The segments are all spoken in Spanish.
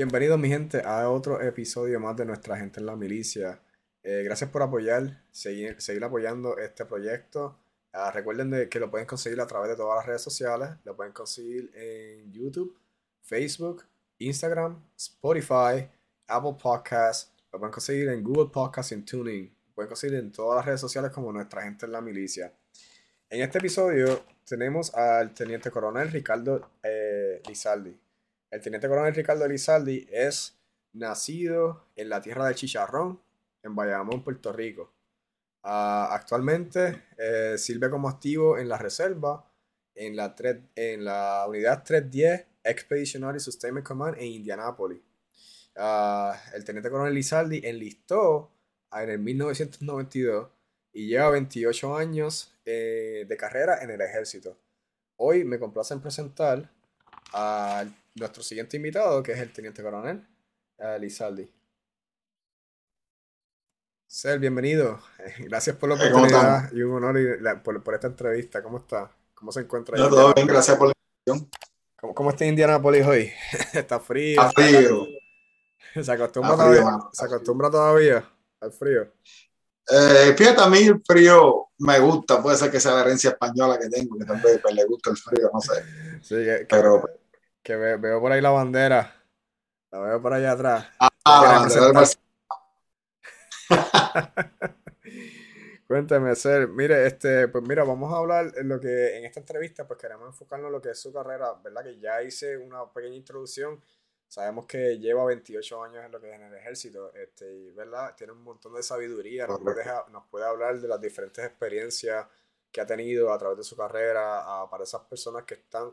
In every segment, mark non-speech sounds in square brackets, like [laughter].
Bienvenidos mi gente a otro episodio más de Nuestra Gente en la Milicia. Eh, gracias por apoyar, seguir, apoyando este proyecto. Ah, recuerden de que lo pueden conseguir a través de todas las redes sociales. Lo pueden conseguir en YouTube, Facebook, Instagram, Spotify, Apple Podcasts. Lo pueden conseguir en Google Podcasts y en Tuning. Lo pueden conseguir en todas las redes sociales como Nuestra Gente en la Milicia. En este episodio tenemos al Teniente Coronel Ricardo eh, Lizaldi. El teniente coronel Ricardo Elizaldi es nacido en la tierra del Chicharrón, en Bayamón, Puerto Rico. Ah, actualmente eh, sirve como activo en la reserva, en la, en la unidad 310 Expeditionary Sustainment Command en Indianápolis. Ah, el teniente coronel Lizaldi enlistó en el 1992 y lleva 28 años eh, de carrera en el ejército. Hoy me complace en presentar a nuestro siguiente invitado, que es el teniente coronel eh, Lizaldi. Ser, bienvenido. [laughs] Gracias por la Eh, ¿cómo oportunidad y un honor y la- por, por esta entrevista. ¿Cómo está? ¿Cómo se encuentra? No, todo bien, gracias por la invitación. ¿Cómo, cómo está Indianapolis hoy? [laughs] está frío. Está frío. [laughs] ¿Se acostumbra, frío, todavía, mano, ¿se acostumbra todavía al frío? Eh, fíjate, a mí el frío me gusta, puede ser que sea la herencia española que tengo, que tal vez pues, le gusta el frío, no sé. Sí, que- Pero- que ve- veo por ahí la bandera. La veo por allá atrás. Ah. [laughs] Cuénteme, Ser. Mire, este, pues mira, vamos a hablar en lo que en esta entrevista, pues queremos enfocarnos en lo que es su carrera, ¿verdad? Que ya hice una pequeña introducción. Sabemos que lleva 28 años en lo que es en el ejército, este, y ¿verdad? Tiene un montón de sabiduría, nos puede, nos puede hablar de las diferentes experiencias que ha tenido a través de su carrera, a- para esas personas que están,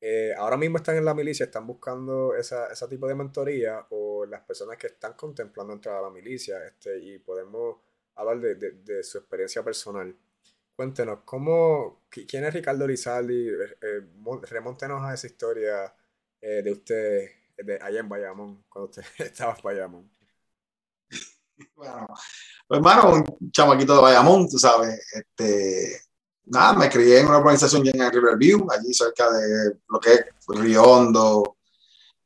eh, ahora mismo están en la milicia, están buscando esa, ese tipo de mentoría, o las personas que están contemplando entrar a la milicia, este, y podemos hablar de, de- su experiencia personal. Cuéntenos, ¿cómo, qui- ¿quién es Ricardo Lizaldi? Eh, eh, remóntenos a esa historia eh, de usted de allá en Bayamón, cuando usted [laughs] estaba en Bayamón. Bueno, pues, hermano, un chamaquito de Bayamón, tú sabes. Este, nada, me crié en una organización en Riverview, allí cerca de lo que es Río Hondo,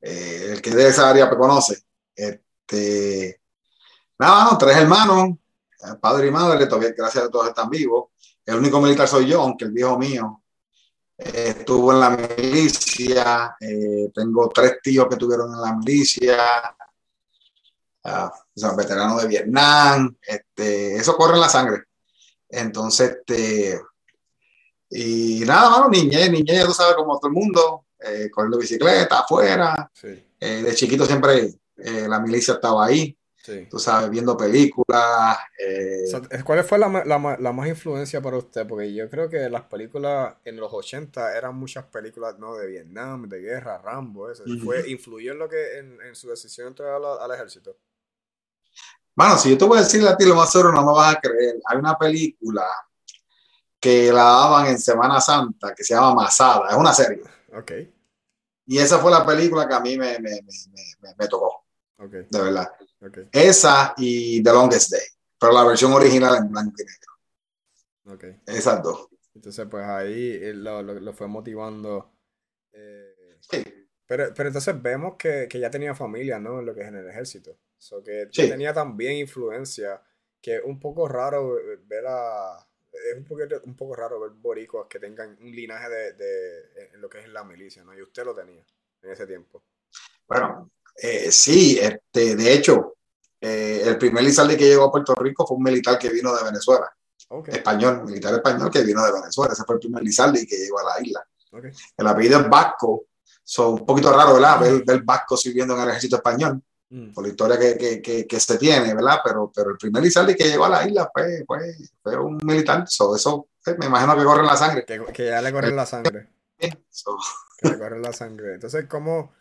eh, el que de esa área me conoce. Este, nada, no, tres hermanos, eh, padre y madre, todavía gracias a todos están vivos. El único militar soy yo, aunque el viejo mío eh, estuvo en la milicia. eh, tengo tres tíos que estuvieron en la milicia. ah, sea, veteranos de Vietnam. Este, eso corre en la sangre. Entonces, este, y nada, mano, niñez, niñez, ya tú sabes, como todo el mundo, eh, corriendo bicicleta, afuera. Sí, Eh, de chiquito siempre eh, la milicia estaba ahí, sí. tú sabes, viendo películas. eh, ¿Cuál fue la, la la más influencia para usted? Porque yo creo que las películas en los 80 eran muchas películas ¿no? de Vietnam, de guerra, Rambo, eso. Ujú. ¿Fue, ¿Influyó en, lo que, en, en su decisión de entrar al, al ejército? Mano, si yo te voy a decir a ti lo más seguro, no me vas a creer. Hay una película que la daban en Semana Santa que se llama Masada, es una serie. Ok, Y esa fue la película que a mí me, me, me, me, tocó, ok, de verdad. ok, Esa y The Longest Day, pero la versión original en blanco y negro. ok. Esas dos. Entonces, pues ahí eh, lo, lo- lo fue motivando. eh, Sí. pero, pero entonces vemos que, que ya tenía familia, ¿no? En lo que es en el ejército. So que Sí. tenía también influencia, que es un poco raro eh, ver a... Es un poco, un poco raro ver boricuas que tengan un linaje de, de- en lo que es la milicia, ¿no? Y usted lo tenía en ese tiempo. Bueno, eh, sí, este, de hecho, eh, el primer Lizaldi que llegó a Puerto Rico fue un militar que vino de Venezuela, Ok, español, militar español que vino de Venezuela. Ese fue el primer Lizaldi que llegó a la isla. ok. El apellido es Vasco, son un poquito raro, ¿verdad? Ver, ver Vasco sirviendo en el ejército español. Mm. por la historia que, que, que, se tiene, ¿verdad? Pero, pero el primer Lizardi que llegó a la isla fue, fue, fue un militar, eso eh, me imagino que corre en la sangre. Que, ya le corre la sangre. [laughs] Que le corre la sangre. Entonces, ¿cómo,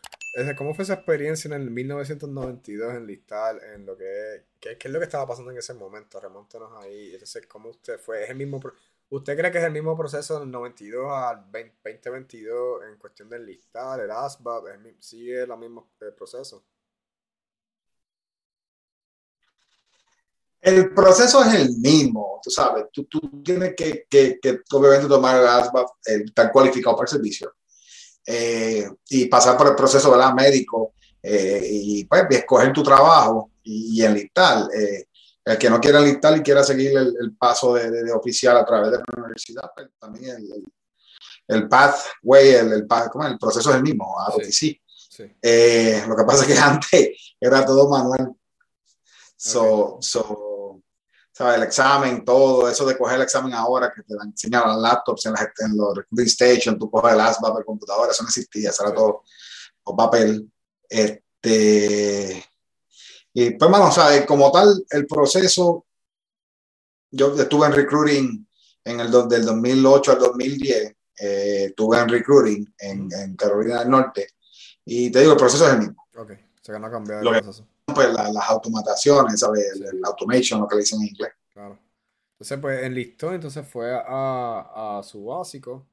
¿cómo fue esa experiencia en el 1992 en Listal, en lo que, qué, qué es lo que estaba pasando en ese momento? Remóntenos ahí. Entonces, ¿cómo usted fue? ¿Es el mismo... ¿Usted cree que es el mismo proceso del 92 al 2022 en cuestión del listar, el ASVAB? ¿Sigue el mismo eh, proceso? El proceso es el mismo, tú sabes, tú, tú tienes que, que, que, obviamente tomar el ASVAB, estar cualificado para el servicio eh, y pasar por el proceso ¿verdad? médico eh, y pues escoger tu trabajo y, y enlistar. Eh, el que no quiera enlistar y quiera seguir el, paso de, de, oficial a través de la universidad, pues también el, el, pathway, el, el, el proceso es el mismo, a sí, sí. Eh, lo que pasa es que [laughs] antes era todo manual. So, so, ¿sabes? El examen, todo eso de coger el examen ahora que te enseñan las laptops en, en los recruiting station, tú coges el ASVAB el computador, eso no existía, eso era todo por papel. Este, y pues, bueno, o sea, como tal, el proceso, yo estuve en recruiting en el del 2008 al 2010, eh, estuve en recruiting en, Carolina del Norte, y te digo, el proceso es el mismo. Ok, se van a cambiar el proceso. Pues las automataciones, ¿sabes? El, automation, lo que le dicen en inglés. Claro. Entonces, pues enlistó, entonces fue a, a su básico,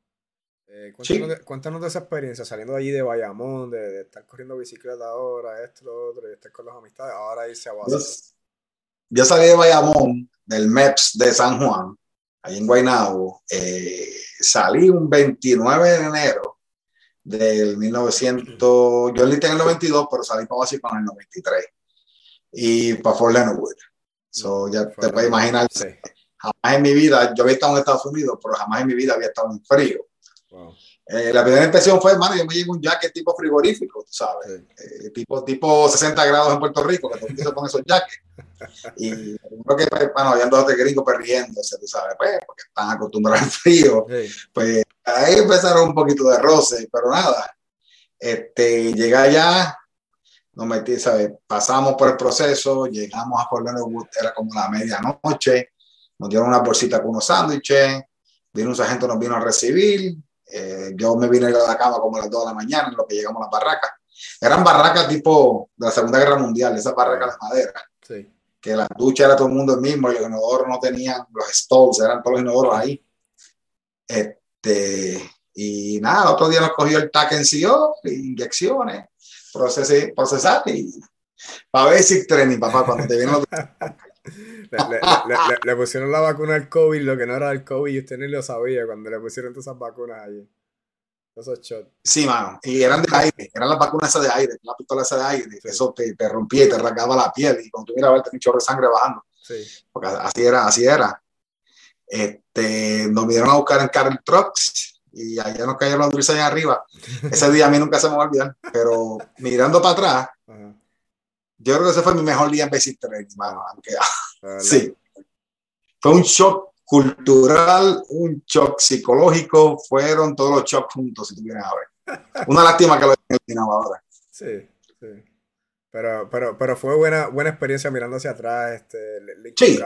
eh, cuéntanos, de, esa experiencia, saliendo de allí de Bayamón, de, estar corriendo bicicleta ahora, esto, lo otro, y estar con las amistades, ahora irse a Guadalajara. Yo, salí de Bayamón, del MEPS de San Juan, ahí en Guaynabo, eh, salí un 29 de enero del 1900, yo enlisté en el 92, pero salí para básico en el 93, y para Fort Leonard Wood. So, ya te puedes imaginar, jamás en mi vida, yo había estado en Estados Unidos, pero jamás en mi vida había estado en frío. Eh, la primera impresión fue, hermano, yo me llevo un jacket tipo frigorífico, sabes, eh, tipo, tipo 60 grados en Puerto Rico, que todo el pone esos jackets. [laughs] Y creo que, pues, bueno, habían dos de gringos perdiéndose, tú sabes, pues, porque están acostumbrados al frío. Pues ahí empezaron un poquito de roce, pero nada. Este, llegué allá, nos metí, ¿sabes? Pasamos por el proceso, llegamos a Fort Wood, era como la medianoche, nos dieron una bolsita con unos sándwiches, vino un sargento, nos vino a recibir, eh, yo me vine a la cama como a las 2 de la mañana en lo que llegamos a las barracas. Eran barracas tipo de la Segunda Guerra Mundial, esas barracas de madera. Sí. Que la ducha era todo el mundo el mismo, los inodoros no tenían los stalls, eran todos los inodoros ahí. Este, y nada, otro día nos cogió el TAC en CO, inyecciones, procesar, procesar y para basic training, papá, cuando te vienen los... [laughs] Le, pusieron la vacuna al COVID, lo que no era el COVID, y usted ni lo sabía cuando le pusieron todas esas vacunas allí. Esos shots. Sí, mano. Y eran de aire, eran las vacunas esas de aire, la pistola esa de aire. Eso te, te, rompía y te arrancaba la piel. Y cuando tú mirabas, tenía un chorro de sangre bajando. Sí. Porque así era, así era. Este, nos vinieron a buscar en Carl Trucks y allá nos cayeron los dulces allá arriba. Ese día a mí nunca se me va a olvidar. Pero mirando para atrás, yo creo que ese fue mi mejor día en Basic Training, mano. Aunque, sí. Fue un shock cultural, un shock psicológico, fueron todos los shocks juntos, si tuvieran a ver. Una lástima que lo hayan ahora. Sí, sí. Pero, pero, pero fue buena, buena experiencia mirando hacia atrás. Este, le, sí.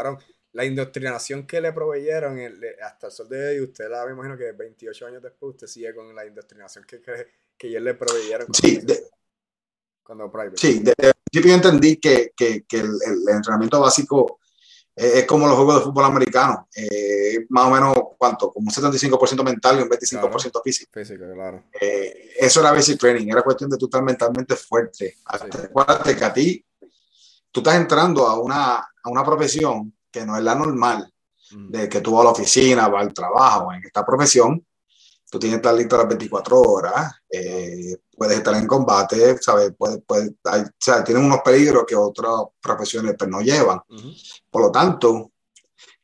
La indoctrinación que le proveyeron hasta el sol de hoy. Usted la me imagino que 28 años después usted sigue con la indoctrinación que, que, que ellos le proveyeron. Sí, de, cuando private. Sí, desde el yo entendí que, que, que el, el, entrenamiento básico es como los juegos de fútbol americano, eh, más o menos, ¿cuánto? Como un 75% mental y un 25% físico. Físico, claro. Eh, eso era basic training, era cuestión de tú estar mentalmente fuerte. Acuérdate que a ti, tú estás entrando a una, a una profesión que no es la normal, mm. de que tú vas a la oficina, vas al trabajo, en esta profesión tú tienes que estar listo las 24 horas, eh, puedes estar en combate, ¿sabes? Puede, puede, o sea, tienen unos peligros que otras profesiones pues, no llevan. Por lo tanto,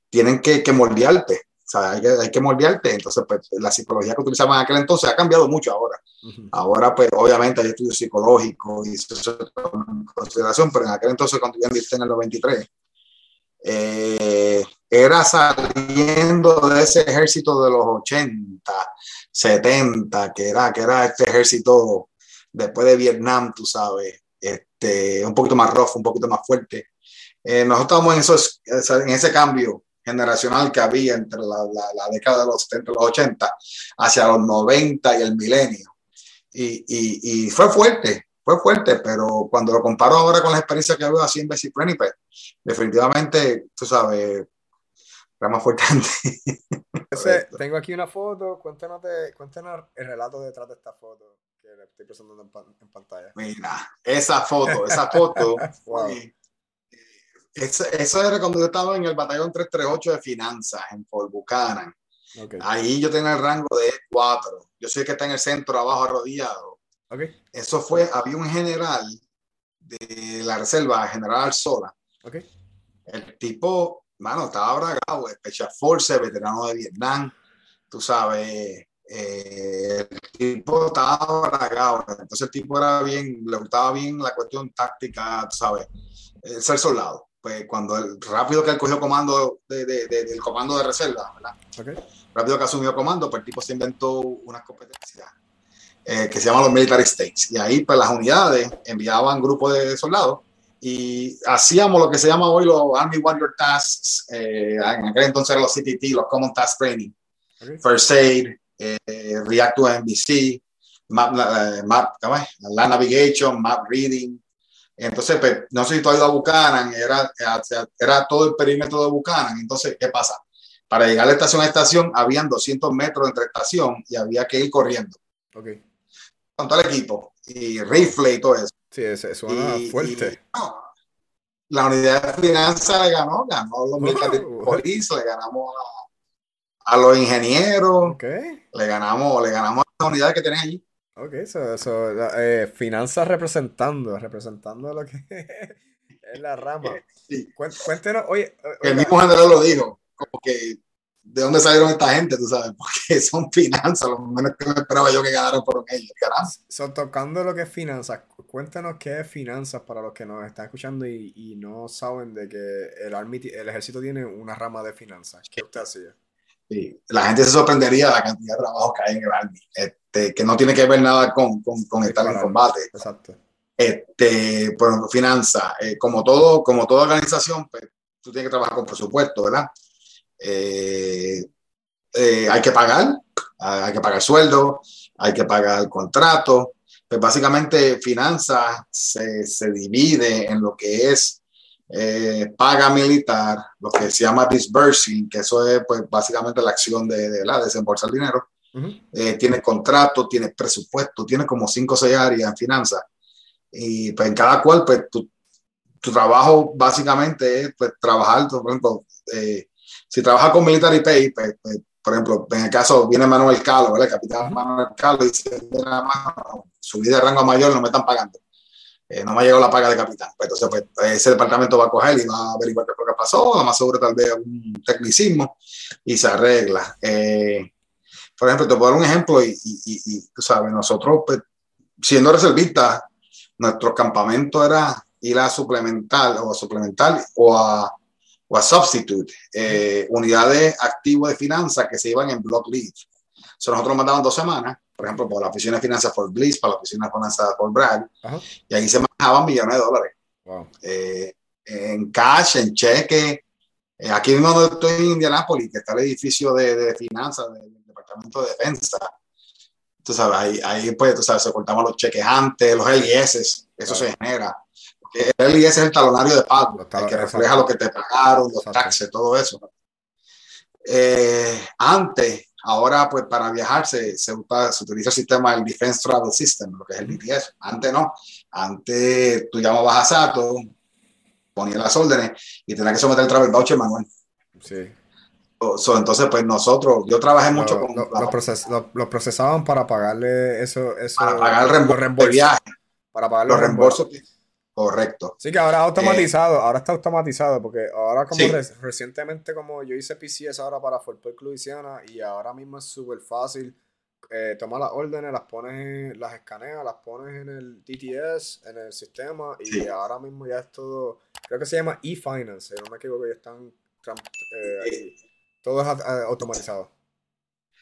tienen que, que moldearte, Hay que, hay que moldearte. Entonces, pues, la psicología que utilizaban en aquel entonces ha cambiado mucho ahora. Ahora, pues, obviamente hay estudios psicológicos y eso es en consideración, pero en aquel entonces, cuando yo en el 93, eh, era saliendo de ese ejército de los 80, 70, que era, que era este ejército después de Vietnam, tú sabes, este, un poquito más rough, un poquito más fuerte. Eh, nosotros estamos en, esos, en ese cambio generacional que había entre la, la, década de los 70 y los 80 hacia los 90 y el milenio. Y, y, y, fue fuerte, fue fuerte, pero cuando lo comparo ahora con la experiencia que veo así en Basic Prenipe, definitivamente, tú sabes, era más fuerte tengo aquí una foto, cuéntanos, de, cuéntanos el relato detrás de esta foto que le estoy presentando en, pantalla. Mira, esa foto, esa foto. [laughs] Eso, era cuando yo estaba en el batallón 338 de finanzas en Fort Buchanan. Ahí yo tenía el rango de 4. Yo soy el que está en el centro, abajo arrodillado. Okay. Eso fue, había un general de la reserva, general Arzola. Okay. El tipo, mano, estaba bragado, Special Force, veterano de Vietnam, tú sabes, eh, el tipo estaba bragado. Entonces el tipo era bien, le gustaba bien la cuestión táctica, tú sabes, el ser soldado. Pues, cuando el, rápido que él cogió comando de, de, del comando de reserva, ¿verdad? Rápido que asumió comando, pues el tipo se inventó unas competencias eh, que se llaman los military states. Y ahí, pues las unidades enviaban grupos de soldados y hacíamos lo que se llama hoy los Army Warrior Tasks, eh, en aquel entonces eran los CTT, los Common Task Training, First Aid, eh, React to NBC, Map, map, Land Navigation, Map Reading, entonces, pues, no sé si tú has ido a Buchanan, era, era todo el perímetro de Buchanan. Entonces, ¿qué pasa? Para llegar de estación a estación, habían 200 metros entre estación y había que ir corriendo. Ok. Con todo el equipo, y rifle y todo eso. Sí, eso suena fuerte. la unidad de finanzas le ganó, ganó los militares police, le ganamos a, los ingenieros, okay. le ganamos, le ganamos a las unidades que tienen allí. Ok, eso, so, eh, finanzas representando, representando lo que [laughs] es la rama. Sí. Cuéntenos, oye. El mismo general lo dijo, como que de dónde salieron esta gente, tú sabes, porque son finanzas, lo menos que me esperaba yo que ganaron por ellos, caramba. Son tocando lo que es finanzas, cuéntanos qué es finanzas para los que nos están escuchando y, y no saben de que el, Army, el ejército tiene una rama de finanzas. ¿Qué usted hacía? Sí. La gente se sorprendería de la cantidad de trabajo que hay en el Army. Este, que no tiene que ver nada con, con, estar en combate. Exacto. Este, bueno, finanzas, eh, como, todo, como toda organización, pues, tú tienes que trabajar con presupuesto, ¿verdad? Eh, eh, hay que pagar, hay que pagar sueldo, hay que pagar contrato. Pues básicamente finanzas se, se divide en lo que es paga militar, lo que se llama disbursing, que eso es pues básicamente la acción de, de la desembolsar dinero, eh, tiene contrato, tiene presupuesto, tiene como cinco o seis áreas en finanzas. Y pues en cada cual, pues tu, tu trabajo básicamente es pues, trabajar, por ejemplo, eh, si trabajas con Military Pay, pues, pues, por ejemplo, en el caso viene Manuel Calo. El capitán Manuel Calo dice, subí de rango mayor, no me están pagando. Eh, no me ha llegado la paga de capitán. Pues, entonces, pues, ese departamento va a coger y va a averiguar qué que pasó, lo más seguro tal vez un tecnicismo y se arregla. Eh, por ejemplo, te puedo dar un ejemplo y, y, tú sabes, nosotros, pues, siendo reservistas, nuestro campamento era ir a suplementar o a suplementar o a, o a substitute eh, unidades activas de finanzas que se iban en block leave. So, nosotros nos mandaban dos semanas, por ejemplo, por la oficina de finanzas por Bliss, para la oficina de finanzas por Bragg, y ahí se manejaban millones de dólares. Eh, en cash, en cheque. Eh, aquí mismo donde estoy en Indianápolis, que está el edificio de, de finanzas, de, Departamento de Defensa. Tú sabes, ahí, ahí pues, tú sabes, se cortaban los cheques antes, los LIS, eso se genera. El LIS es el talonario de pago, el que refleja lo que te pagaron, los taxes, todo eso. Eh, antes, ahora pues para viajar se, se, se, utiliza el sistema del Defense Travel System, lo que es el DTS. Antes no, antes tú llamabas a SATO, ponías las órdenes y tenías que someter el travel voucher manual. Sí entonces, pues nosotros, yo trabajé mucho con... Lo, procesaban para pagarle eso... eso para pagar el reembolso de viaje. Para pagar los, reembolsos. Correcto. Sí, que ahora automatizado, ahora está automatizado, porque ahora como recientemente como yo hice PCS ahora para Fort Polk, Louisiana, y ahora mismo es súper fácil. Eh, toma las órdenes, las pones, las escaneas, las pones en el DTS, en el sistema, y ahora mismo ya es todo, creo que se llama e-finance, no me equivoco, ya están eh, todo es eh, automatizado.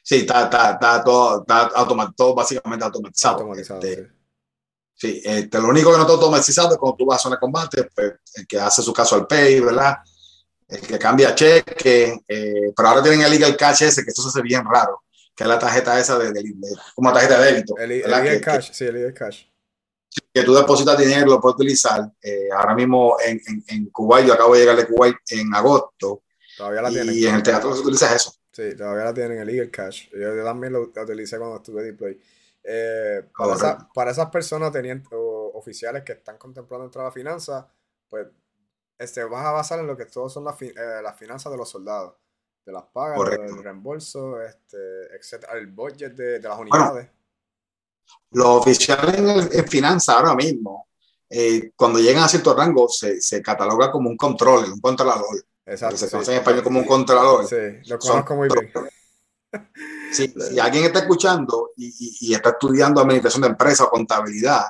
Sí, está, está, está todo, está todo básicamente automatizado. automatizado este, Sí, este, lo único que no está automatizado es cuando tú vas a zona de combate, pues, el que hace su caso al pay, ¿verdad? El que cambia cheque, eh, pero ahora tienen el legal cash ese, que eso se hace bien raro, que es la tarjeta esa de, de, de como tarjeta de débito. El, el ¿verdad? legal que, cash, sí, el legal cash. Que, tú depositas dinero, lo puedes utilizar. Eh, ahora mismo en, en, en Kuwait, yo acabo de llegar de Kuwait en agosto, Todavía la tienen. y en el teatro se utiliza eso. Sí, todavía la tienen el legal cash. Yo, también lo, lo utilicé cuando estuve Deploy. Eh, para, esa- para esas personas tenientes o oficiales que están contemplando entrar a la finanza, pues este, vas a basar en lo que todos son las, fi- eh, finanzas de los soldados. De las pagas, del reembolso, este, etcétera, el budget de, de las Bueno, unidades. Los oficiales en, el- en finanzas ahora mismo, eh, cuando llegan a cierto rango, se, se cataloga como un control, un controlador. Exacto. se sí. conoce en español como un controlador. Sí, lo Son- conozco muy bien. Si, si alguien está escuchando y, y- y está estudiando administración de empresas o contabilidad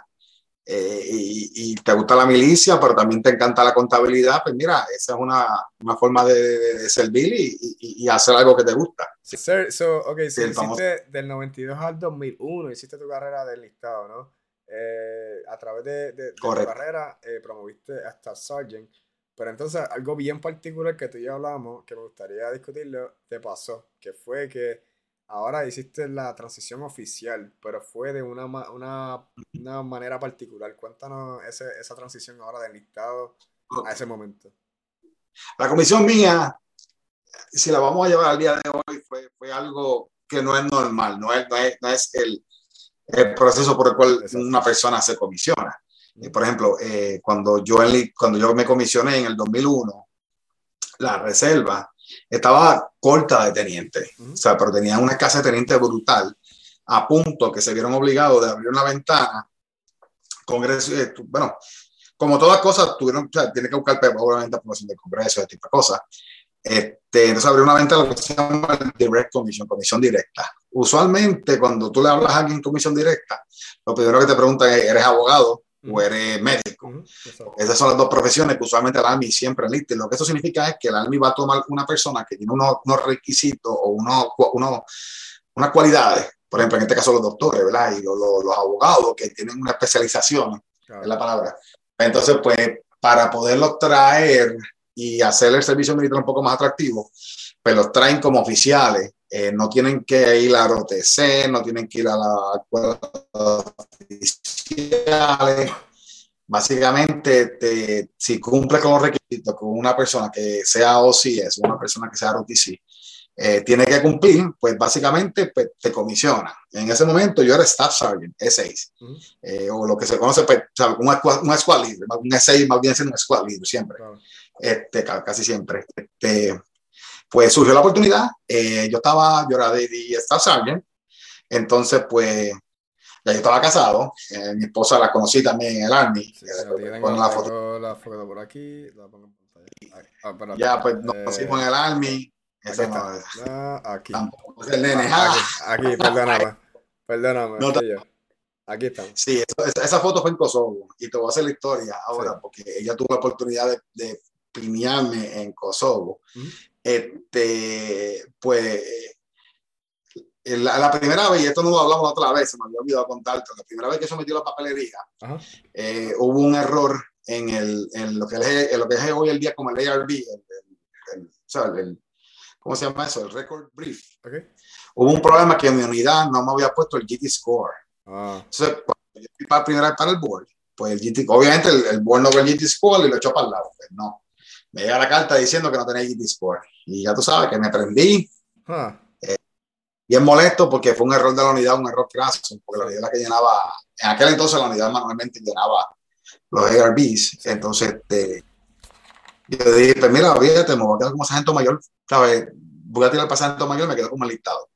eh, y, y te gusta la milicia, pero también te encanta la contabilidad, pues mira, esa es una, una forma de, de- de servir y, hacer algo que te gusta. Sí, sir, so, famoso- hiciste del 92 al 2001, hiciste tu carrera del listado, ¿no? Eh, a través de, tu carrera eh, promoviste hasta Sergeant, pero entonces algo bien particular que tú y yo hablamos, que me gustaría discutirlo, te pasó, que fue que ahora hiciste la transición oficial, pero fue de una, una, una manera particular. Cuéntanos ese, esa transición ahora del listado a ese momento. La comisión mía, si la vamos a llevar al día de hoy, fue, fue algo que no es normal, no es, no es, no es el, el proceso por el cual una persona se comisiona. Por ejemplo, eh, cuando, yo cuando yo me comisioné en el 2001, la reserva estaba corta de teniente, Ujú. o sea, pero tenía una escasez de teniente brutal, a punto que se vieron obligados de abrir una ventana. Congreso, eh, bueno, como todas cosas, tuvieron, o sea, tiene que buscar obviamente aprobación del Congreso, ese tipo de cosas. Este, entonces abrió una ventana lo que se llama direct commission, comisión directa. Usualmente cuando tú le hablas a alguien en comisión directa, lo primero que te preguntan es, ¿eres abogado o eres médico? Ujú, exacto. Esas son las dos profesiones que usualmente el Army siempre. Y Lo que eso significa es que el Army va a tomar una persona que tiene unos, unos requisitos o unos, unos, unas cualidades, por ejemplo, en este caso los doctores, ¿verdad? Y los, los- los abogados que tienen una especialización, Claro. es la palabra. Entonces, pues, para poderlos traer y hacer el servicio militar un poco más atractivo, pues los traen como oficiales. Eh, no tienen que ir a ROTC, no tienen que ir a la escuela oficiales. Básicamente, te- si cumple con los requisitos con una persona que sea OCS, una persona que sea ROTC, eh, tiene que cumplir, pues básicamente pues, te comisiona. En ese momento yo era Staff Sergeant, E6, Ujú, eh, o lo que se conoce, pues, un, squad, un squad leader, un E6 más bien siendo un squad leader siempre, este, ca- casi siempre. Este, pues surgió la oportunidad, eh, yo estaba, yo era de, de Staff Sergeant, entonces pues ya yo estaba casado, eh, mi esposa la conocí también en el Army, Sí, eh, la foto. la foto por aquí, la pongo en pantalla. Ah, espérate. ya pues nos conocimos en el Army, aquí está. no Ah, aquí. tampoco es el nene, Ah, ah. aquí, aquí, perdóname. Perdóname. No. Aquí estamos. Sí, eso- esa, esa foto fue en Kosovo y te voy a hacer la historia ahora Sí. porque ella tuvo la oportunidad de, de en Kosovo. Este, pues, la, la primera vez, y esto no lo hablamos la otra vez, se me había olvidado contarte, la primera vez que sometió la papelería, eh, hubo un error en, el, en, lo que es, en lo que es hoy el día como el ARB, el, el- el- ¿cómo se llama eso? El record brief. Ok. Hubo un problema que en mi unidad no me había puesto el GT score. Ah, Entonces, cuando yo fui para primera vez para el board, pues el GT, obviamente el, el board no ve el GT score y lo echó para el lado. Pues no. Me llega la carta diciendo que no tenía GT score. Y ya tú sabes que me prendí ah, bien molesto porque fue un error de la unidad, un error craso, porque la unidad era la que llenaba, en aquel entonces la unidad manualmente llenaba los ARBs. Entonces, este, yo dije, pues mira, olvídate, me voy a quedar como sargento mayor, ¿sabes? Voy a tirar para sargento mayor y me quedo como listado.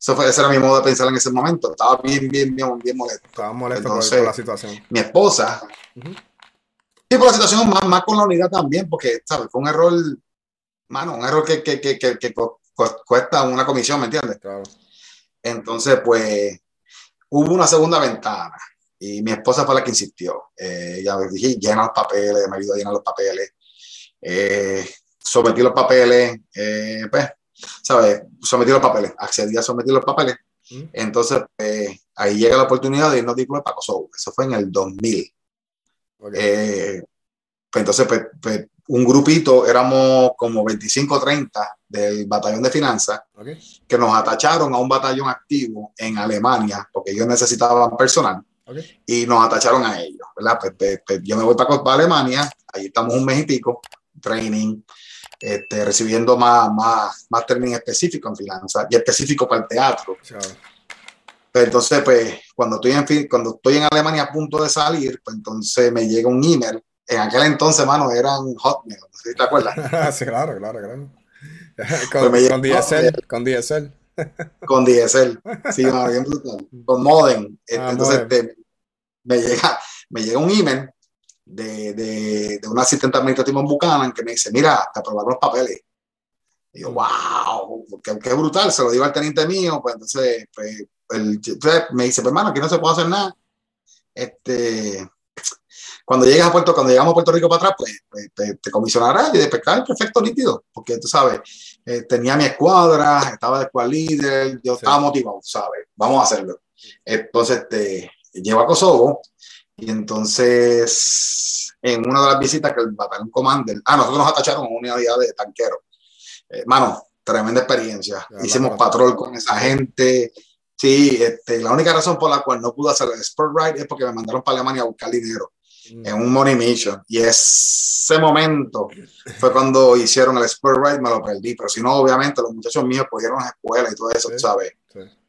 Eso fue, ese era mi modo de pensar en ese momento. Estaba bien, bien, bien, bien molesto. estaba molesto Entonces- por, la situación. mi esposa. Ujú. Y por la situación más, más con la unidad también, porque, ¿sabes? Fue un error, mano, un error que, que, que, que, que cu- cu- cuesta una comisión, ¿me entiendes? Claro. Entonces, pues, hubo una segunda ventana y mi esposa fue la que insistió. Eh, ella me dije, llena los papeles, me ayudó a llenar los papeles. Eh, sometí los papeles, eh, pues, ¿sabes? Sometí los papeles, accedí a someter los papeles. Entonces, pues, ahí llega la oportunidad de irnos de para Kosovo. Eso fue en el 2000. Eh, pues entonces, pues, pues, un grupito, éramos como 25 30 del batallón de finanzas, que nos atacharon a un batallón activo en Alemania, porque ellos necesitaban personal, y nos atacharon a ellos, ¿verdad? Pues, pues, yo me voy para, Alemania, ahí estamos un mes y pico, training, este, recibiendo más, más, más términos específicos en finanzas y específico para el teatro. Entonces, pues, cuando estoy, en, cuando estoy en Alemania a punto de salir, pues entonces me llega un email en aquel entonces, mano, eran Hotmail, no sé si te acuerdas. [laughs] sí, claro, claro, claro. [laughs] Con, pues con DSL, con DSL. Con DSL, sí, bien [laughs] brutal. Con modem. Ah, entonces, este, me, llega, me llega un email de, de, de un asistente administrativo en Buchanan que me dice, mira, te aprobaron los papeles. Y yo, wow, qué, qué, brutal, se lo digo al teniente mío, pues entonces, pues, el, me dice, pues hermano, aquí no se puede hacer nada. Este, cuando llegas a Puerto, cuando llegamos a Puerto Rico para atrás, pues, pues te, te, comisionarás y de pescar perfecto nítido, porque tú sabes, eh, tenía mi escuadra, estaba de escuadra líder, yo estaba motivado, ¿sabes? Vamos a hacerlo. Entonces te llevo a Kosovo y entonces en una de las visitas que el batallón commander, ah, nosotros nos atacharon a una unidad de tanquero. Hermano, tremenda experiencia. Hicimos patrol con esa gente. Sí, este, la única razón por la cual no pude hacer el Sport Ride es porque me mandaron para Alemania a buscar dinero en un Money Mission. Y ese momento fue cuando hicieron el Spur Ride, me lo perdí. Pero si no, obviamente los muchachos míos pudieron a la escuela y todo eso, ¿sabes?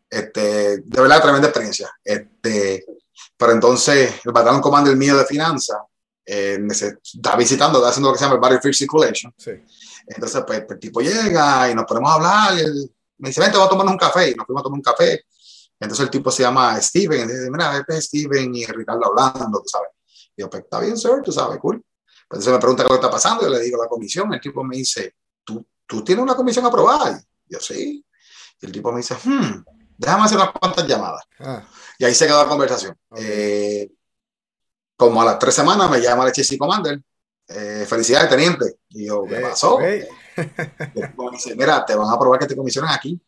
Este, de verdad, tremenda experiencia. Este, pero entonces, el Batallón Commander mío de finanzas eh, está visitando, está haciendo lo que se llama el Battlefield Circulation. Entonces, pues, el tipo llega y nos ponemos a hablar. Y me dice, vente, vamos a tomar un café. Y nos fuimos a tomar un café. Entonces el tipo se llama Steven. Y dice, mira, este es Steven y Ricardo hablando, tú sabes. Y yo, pues está bien, sir, tú sabes, cool. Entonces me pregunta qué está pasando, yo le digo la comisión, el tipo me dice, ¿tú, tú tienes una comisión aprobada? Y yo, sí. Y el tipo me dice, hmm, déjame hacer unas cuantas llamadas. Ah. Y ahí se quedó la conversación. Eh, como a las tres semanas me llama el HC Commander, eh, felicidades, teniente. Y yo, ¿qué pasó? y me dice, mira, te van a aprobar que te comisionen aquí.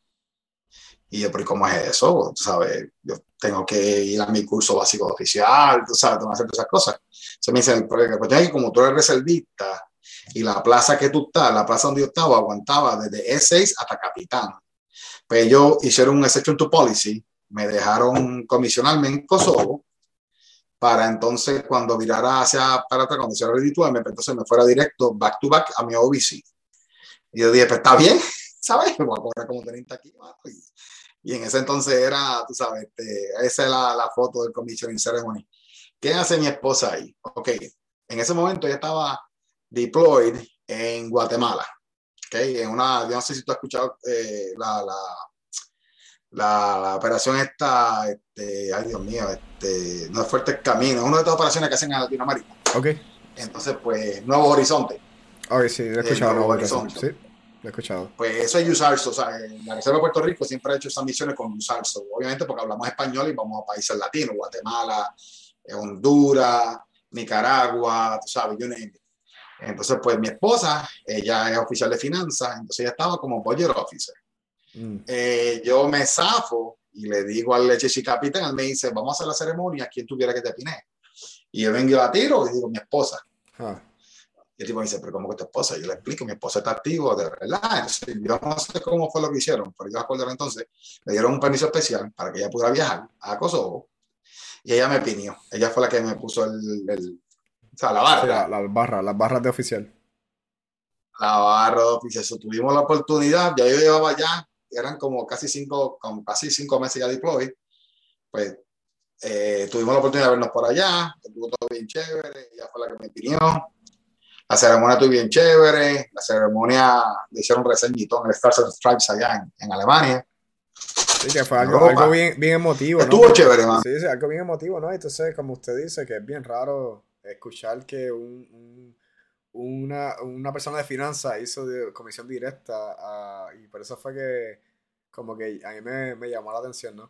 Y yo, pero ¿cómo es eso? Tú sabes, yo tengo que ir a mi curso básico oficial, tú sabes, tengo que hacer todas esas cosas. Se me dice, porque la cuestión es que como tú eres reservista y la plaza que tú estás, la plaza donde yo estaba, aguantaba desde E6 hasta capitán. Pues ellos hicieron un exception to policy, me dejaron comisionarme en Kosovo para entonces cuando virara hacia para atrás, cuando se redituarme, pues entonces me fuera directo back to back a mi OBC. Y yo dije, pues está bien, [laughs] ¿sabes? Me voy a cobrar como 30 aquí. Y en ese entonces era, tú sabes, este, esa es la, la, foto del commissioning ceremony. ¿Qué hace mi esposa ahí? Ok, en ese momento ella estaba deployed en Guatemala. Ok, en una, yo no sé si tú has escuchado eh, la, la, la, la, operación esta, este, ay Dios mío, este, no es fuerte el camino, es una de estas operaciones que hacen en Latinoamérica. Ok. Entonces, pues, Nuevo Horizonte. Ok, sí, he escuchado. Nuevo Horizonte. Sí. He escuchado. Pues eso es USARSO, o sea, la Reserva de Puerto Rico siempre ha hecho esas misiones con USARSO, obviamente porque hablamos español y vamos a países latinos, Guatemala, eh, Honduras, Nicaragua, tú sabes, Entonces, pues mi esposa, ella es oficial de finanzas, entonces ella estaba como budget officer. Mm. Eh, yo me zafo y le digo al leche capitán, él me dice, vamos a hacer la ceremonia, ¿quién tuviera que te pine? Y yo vengo y la tiro y digo, mi esposa. Ah. Y el tipo me dice, pero ¿cómo que tu esposa? Yo le explico, mi esposa está activo, de verdad. yo no sé cómo fue lo que hicieron, pero yo acuerdo entonces, le dieron un permiso especial para que ella pudiera viajar a Kosovo y ella me pidió. Ella fue la que me puso el, el o sea, la barra. la, barra, las barras de oficial. La barra de oficial. tuvimos la oportunidad, ya yo llevaba ya, eran como casi cinco, como casi cinco meses ya deploy, pues eh, tuvimos la oportunidad de vernos por allá, estuvo todo bien chévere, ella fue la que me pidió la ceremonia estuvo bien chévere. La ceremonia le hicieron reseñito en el Stars and Stripes allá en, Alemania. Sí, que fue algo, algo bien, bien, emotivo. Estuvo chévere, man. Sí, sí, algo bien emotivo, ¿no? Entonces, como usted dice, que es bien raro escuchar que un, una, una, persona de finanzas hizo de comisión directa y por eso fue que como que a mí me, me llamó la atención, ¿no?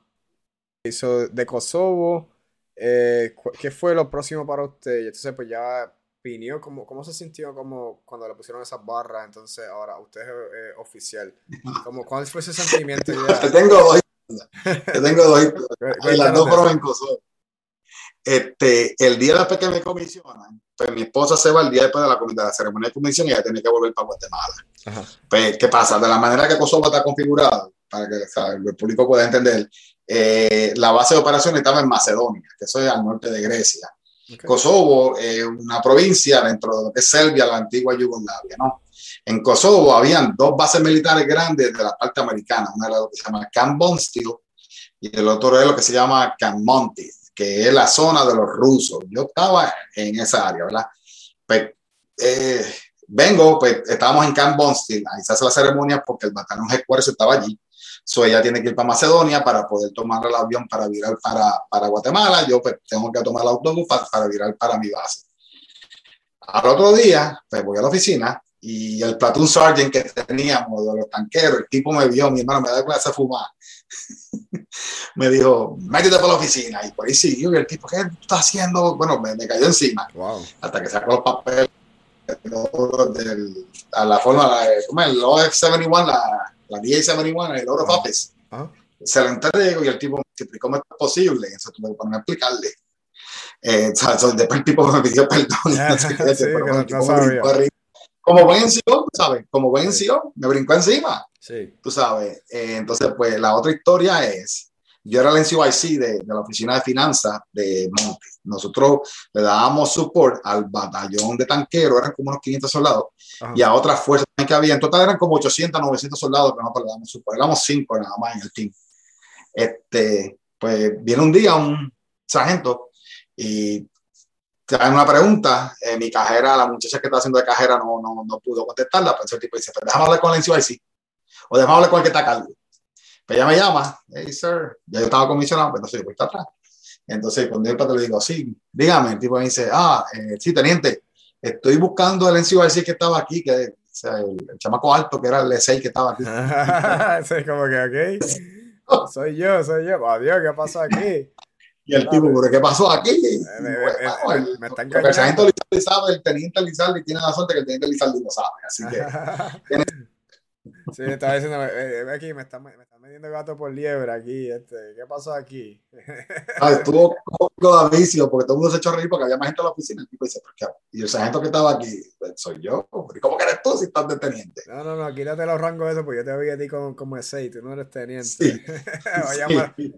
Hizo de Kosovo, eh, ¿qué fue lo próximo para usted? Y entonces pues ya opinión, ¿cómo, ¿cómo se sintió como cuando le pusieron esas barras? Entonces, ahora usted es eh, oficial. [laughs] ¿Cómo, ¿Cuál fue ese sentimiento? te, tengo, [laughs] Yo tengo dos y [laughs] las dos fueron en Kosovo. Este, el día después que me comisionan, pues mi esposa se va el día después de la, de la ceremonia de comisión y ella tiene que volver para Guatemala. Pues, ¿qué pasa? De la manera que Kosovo está configurado, para que el público pueda entender, eh, la base de operaciones estaba en Macedonia, que eso es al norte de Grecia. Kosovo es una provincia dentro de lo que es Serbia, la antigua Yugoslavia, ¿no? En Kosovo habían dos bases militares grandes de la parte americana, una era lo que se llama Camp Bondsteel y el otro es lo que se llama Camp Monty que es la zona de los rusos. Yo estaba en esa área, ¿verdad? Pues, eh, vengo, pues estábamos en Camp Bondsteel, ahí se hace la ceremonia porque el batallón Headquarters estaba allí. So ella tiene que ir para Macedonia para poder tomar el avión para virar para, para Guatemala. Yo pues tengo que tomar el autobús para, para virar para mi base. Al otro día, pues voy a la oficina y el platoon sergeant que teníamos de los tanqueros, el tipo me vio, mi hermano me da clase a fumar. [laughs] me dijo, métete para la oficina. Y por ahí siguió. Y el tipo, ¿qué está haciendo? Bueno, me, me cayó encima. Hasta que sacó los papeles del, a la forma, ¿cómo es? El OF71, la, la DA71, el Oro of Office. Se lo entrego y el tipo me explicó cómo es posible. Eso tuve que ponerme a explicarle. Eh, después el tipo me pidió perdón. [laughs] como buen ¿sabes? Como buen me brincó encima. Sí. Tú sabes. Eh, entonces, pues la otra historia es, yo era el NCYC de, de la oficina de finanzas de Monte. Nosotros le dábamos support al batallón de tanqueros, eran como unos 500 soldados, y a otras fuerzas que había. En total eran como 800, 900 soldados que nosotros le dábamos support. Éramos cinco nada más en el team. Este, pues viene un día un sargento y dan una pregunta, eh, mi cajera, la muchacha que está haciendo de cajera no, no, no pudo contestarla, pero ese tipo dice, pues déjame hablar con el NCYC o dejamos hablar con el que está cargo. Pues ella me llama, hey, sir, ya yo estaba comisionado, pues entonces yo voy a atrás. Entonces, cuando yo le digo, sí, dígame, el tipo me dice, ah, eh, sí, teniente, estoy buscando el NCYC que estaba aquí, que o sea, el, chamaco alto que era el E6 que estaba aquí. [laughs] sí, como que, ok, [laughs] soy yo, soy yo, adiós, ¿qué pasó aquí? Y el tipo, ¿pero qué pasó aquí? Me, me, me, me está engañando. El sargento Lizardi sabe, el teniente Lizardi tiene la suerte que el teniente Lizardi no sabe, así que [laughs] Sí, estaba diciendo, eh, eh, aquí me están, metiendo gato por liebre aquí, este, ¿qué pasó aquí? [laughs] Ah, estuvo cómodo de porque todo el mundo se echó a reír porque había más gente en la oficina. El tipo dice, ¿por qué? Y el sargento que estaba aquí, pues, soy yo. ¿Cómo que eres tú si estás de teniente? No, no, no, quítate los rangos eso porque yo te voy a ti como, como ese tú no eres teniente. Sí. [laughs] sí.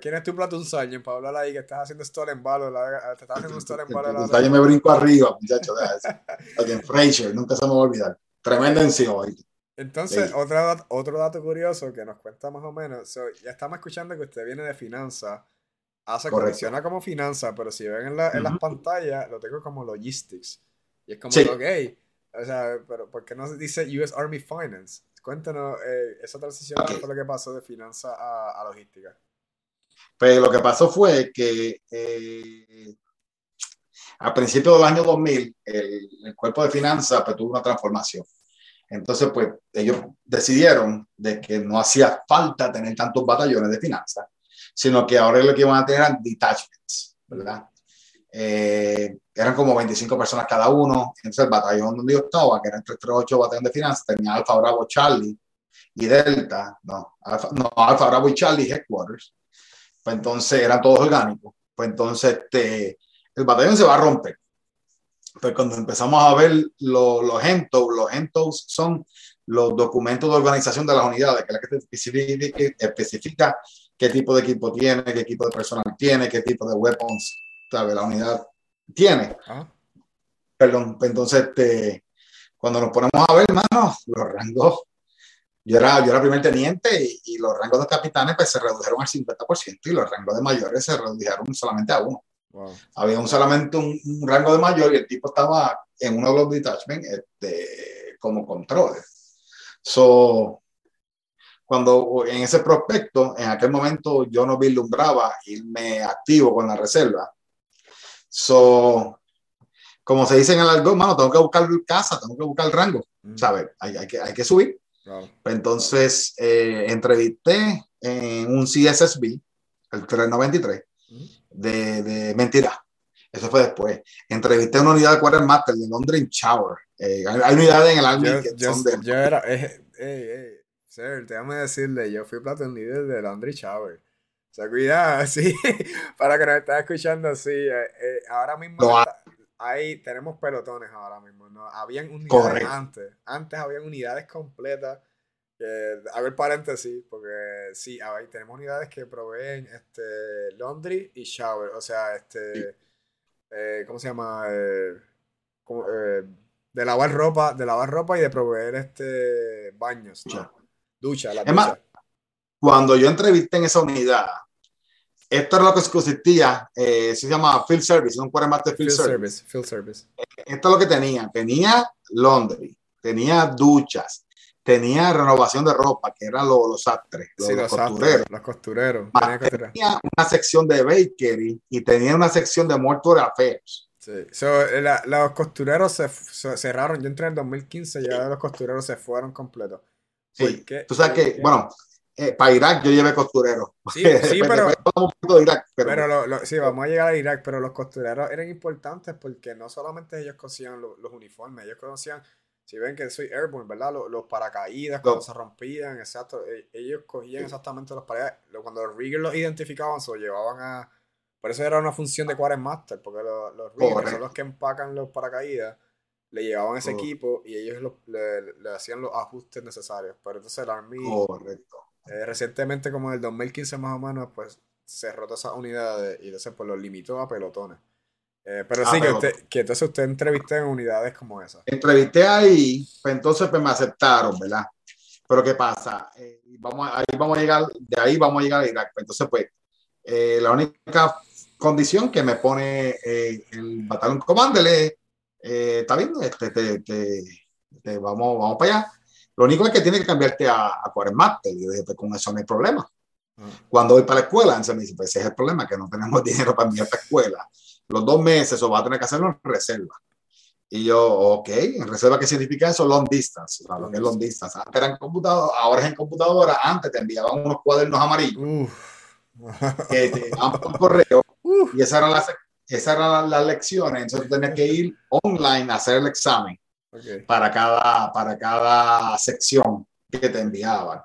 ¿Quién es tu platoon sergeant para hablar ahí que estás haciendo stolen balo? te estás haciendo stolen balo. Yo me brinco arriba, muchacho, deja eso. en Fraser, nunca se me va a olvidar. Tremenda encima, entonces, otro, otro dato curioso que nos cuenta más o menos, ya estamos escuchando que usted viene de finanzas, hace condiciona como finanzas, pero si ven en, la, en las pantallas, lo tengo como logistics. Y es como, ok, o sea, pero ¿por qué no se dice US Army Finance? Cuéntanos eh, esa transición, ¿qué fue lo que pasó de finanzas a, logística? Pues lo que pasó fue que eh, a principios del año 2000, el, el cuerpo de finanzas pues, tuvo una transformación. Entonces, pues ellos decidieron de que no hacía falta tener tantos batallones de finanzas, sino que ahora lo que iban a tener eran detachments, ¿verdad? Eh, eran como 25 personas cada uno. Entonces, el batallón donde yo estaba, que era 338 batallón de finanzas, tenía Alfa Bravo Charlie y Delta, no, Alfa, no, Alfa Bravo y Charlie Headquarters. Pues entonces eran todos orgánicos. Pues entonces este, el batallón se va a romper pues cuando empezamos a ver los, los entos, los entos son los documentos de organización de las unidades, que es la que especifica, especifica qué tipo de equipo tiene, qué tipo de personal tiene, qué tipo de weapons sabe, la unidad tiene. Ah. Perdón, pues entonces este, cuando nos ponemos a ver, hermano, los rangos, yo era, yo era primer teniente y, y, los rangos de capitanes pues, se redujeron al 50% y los rangos de mayores se redujeron solamente a uno. Había un, solamente un, rango de mayor y el tipo estaba en uno de los detachments este, como control. So, cuando en ese prospecto, en aquel momento yo no vislumbraba irme activo con la reserva. So, como se dice en el argot, mano, tengo que buscar casa, tengo que buscar rango, mm. ¿sabes? Hay, hay, que, hay que subir. Entonces, eh, entrevisté en un CSSB, el 393, de, de mentira. Eso fue después. Entrevisté una unidad de quartermaster de Londres Shower. Eh, hay, unidades en el Army yo, que son de... Yo era... Eh, eh, Sir, déjame decirle, yo fui Platon Leader de Laundry Shower. O sea, cuidado, [laughs] sí, para que nos estés escuchando, sí. Eh, eh, ahora mismo Lo está- hay, tenemos pelotones ahora mismo, ¿no? Habían unidades Correcto. antes. Antes habían unidades completas. Que, a ver, paréntesis, porque sí, hay, tenemos unidades que proveen este, laundry y shower. O sea, este, eh, ¿cómo se llama? Eh, como, eh, de lavar ropa, de lavar ropa y de proveer este baños. Ducha. Ducha, la Es más, ducha. Cuando yo entrevisté en esa unidad, esto era lo que consistía, eh, se llama Field Service, un quartermaster Field, Field Service. service, field service. Esto es lo que tenía. Tenía laundry, tenía duchas, tenía renovación de ropa, que eran los, los sastres, los, Sí, los los costureros. los costureros. Tenía una sección de bakery y tenía una sección de mortuary affairs. Sí. So, la- los costureros se, se cerraron. Yo entré en 2015, ya los costureros se fueron completos. Sí, tú sabes que, bueno, eh, para Irak yo llevé costurero. Sí, [laughs] sí, pero, de Irak, pero, pero lo- lo- sí, vamos a llegar a Irak, pero los costureros eran importantes porque no solamente ellos cosían lo- los uniformes, ellos conocían, si ven que soy airborne, ¿verdad? Los, los paracaídas cuando se rompían, exacto, e- ellos cogían exactamente los paracaídas, cuando los riggers los identificaban, se los llevaban a... Por eso era una función de quartermaster, porque los, los riggers son los que empacan los paracaídas, le llevaban ese Correcto. equipo y ellos lo- le, le hacían los ajustes necesarios. Pero entonces el Army... correcto. Eh, recientemente, como en el 2015 más o menos, pues cerró todas esas unidades y entonces pues los limitó a pelotones. Eh, pero Ah, sí, que, usted, que entonces usted entrevisté en unidades como esas. Entrevisté ahí, pues entonces pues me aceptaron, ¿verdad? Pero ¿qué pasa? Eh, vamos ahí vamos a llegar, de ahí vamos a llegar a Irak. Pues, Entonces, pues, eh, la única condición que me pone eh, el batallón commander es, eh, está bien, este, te, te- te- vamos, vamos para allá. Lo único es que tiene que cambiarte a, a quartermaster. Y yo dije, pues con eso no hay problema. Ah. Cuando voy para la escuela, entonces me dice, pues ese es el problema, que no tenemos [laughs] dinero para enviarte a escuela. Los dos meses, eso va a tener que hacerlo en reserva. Y yo, ok, ¿en reserva qué significa eso? Long distance, o sea, lo que es long distance. Antes era en computadora, ahora es en computadora, antes te enviaban unos cuadernos amarillos Uf. que te por correo y esas eran las, esas eran las lecciones, entonces tenías que ir online a hacer el examen Ok. para cada, para cada sección que te enviaban.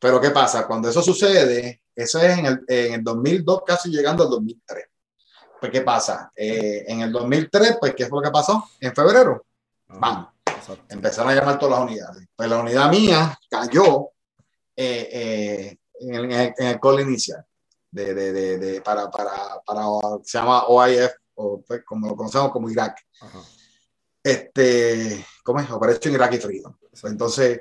Pero ¿qué pasa? Cuando eso sucede, eso es en el, en el 2002, casi llegando al 2003. Pues ¿qué pasa? Eh, en el 2003, pues ¿qué fue lo que pasó? En febrero, empezaron a llamar todas las unidades. Pues la unidad mía cayó eh, eh, en, el, en el call inicial de, de, de, de- para, para, para, se llama OIF, o pues, como lo conocemos como Irak. Ajá. Este, ¿cómo es? Operation Iraqi Freedom. Pues entonces,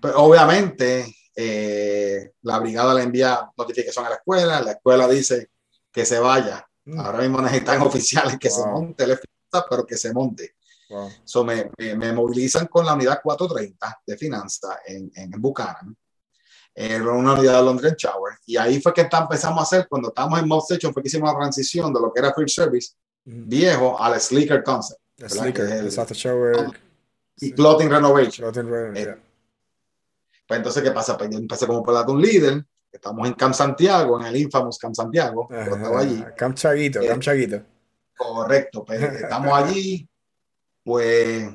pues, obviamente, eh, la brigada le envía notificación a la escuela, la escuela dice que se vaya. Mm, Ahora mismo necesitan oficiales que se Wow. monte el FISA, pero que se monte. wow. So, me, me, me movilizan con la unidad 430 de finanzas en, en Buchanan, en una unidad de Londres Shower. Y ahí fue que está- empezamos a hacer, cuando estábamos en Mob Station, fue que hicimos la transición de lo que era Field Service Mm. viejo al Sleeker Concept es el- exacto, shower. y Sí. Clothing Renovation. Clothing Runner, Eh, yeah. Pues entonces, ¿qué pasa? Pues yo empecé como Platoon Líder, estamos en Camp Santiago, en el infamous Camp Santiago, yo Ajá. estaba allí. Camp Chaguito, Eh, Camp Chaguito. Correcto, pues [laughs] estamos allí, pues